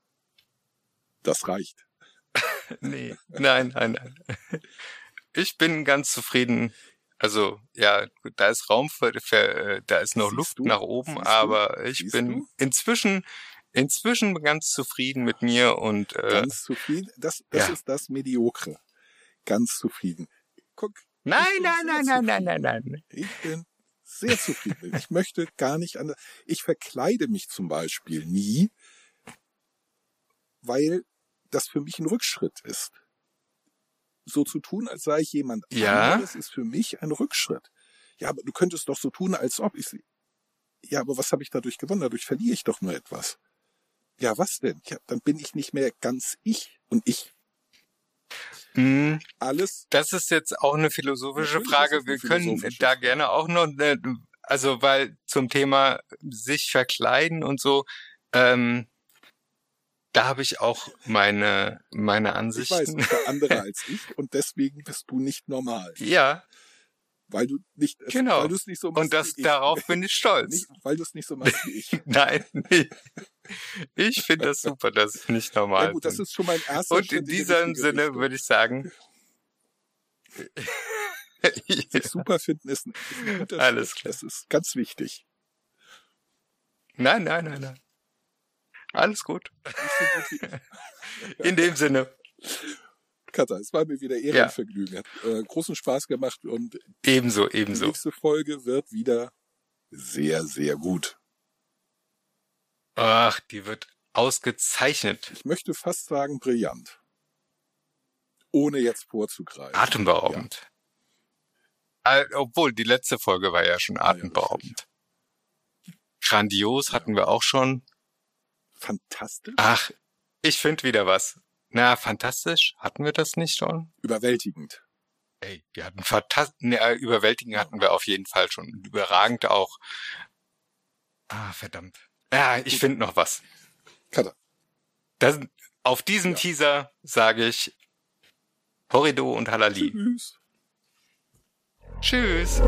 Das reicht. nee, nein, nein, nein. Ich bin ganz zufrieden. Also, ja, da ist Raum für, für äh, da ist noch Siehst Luft du? nach oben, Siehst du? aber ich Siehst bin du? inzwischen, inzwischen ganz zufrieden mit mir und, äh, Ganz zufrieden. Das, das ja. ist das Mediokre. Ganz zufrieden. Guck, nein, nein, nein, nein, nein, zufrieden. nein, nein. Ich bin sehr zufrieden. Ich möchte gar nicht anders. Ich verkleide mich zum Beispiel nie, weil das für mich ein Rückschritt ist. So zu tun, als sei ich jemand Ja. anderes, ist für mich ein Rückschritt. Ja, aber du könntest doch so tun, als ob ich. Ja, aber was habe ich dadurch gewonnen? Dadurch verliere ich doch nur etwas. Ja, was denn? Ja, dann bin ich nicht mehr ganz ich. Und ich Hm, alles. Das ist jetzt auch eine philosophische Natürlich Frage. eine Wir können da gerne auch noch, ne, also weil zum Thema sich verkleiden und so, ähm, da habe ich auch meine meine Ich weiß, Ansichten. es war andere als ich und deswegen bist du nicht normal. ja, Weil du nicht, Genau. weil du es nicht so machst und das darauf bin ich stolz. Nicht, weil du es nicht so machst wie ich. Nein, nee. Ich finde das super, dass ich nicht normal Ja gut, das ist schon mein erster Und Schritt in die diesem Sinne würde ich sagen, Sich super finden ist ein, ist ein guter Alles Schritt. klar. Das ist ganz wichtig. nein, nein, nein, nein. Alles gut. In dem Sinne, Katha, es war mir wieder Ehrenvergnügen. Hat äh, großen Spaß gemacht und ebenso, die ebenso. nächste Folge wird wieder sehr, sehr gut. Ach, die wird ausgezeichnet. Ich möchte fast sagen brillant. Ohne jetzt vorzugreifen. Atemberaubend. Äh, obwohl, die letzte Folge war ja schon ja, atemberaubend. Grandios hatten wir auch schon. Fantastisch. Ach, ich finde wieder was. Na, fantastisch. Hatten wir das nicht schon? Überwältigend. Ey, wir hatten fantastisch. Ne, äh, überwältigend hatten wir auf jeden Fall schon. Überragend auch. Ah, verdammt. Ja, ich finde noch was. Katha, Das, auf diesen Ja. Teaser sage ich Horrido und Halali. tschüss. Tschüss.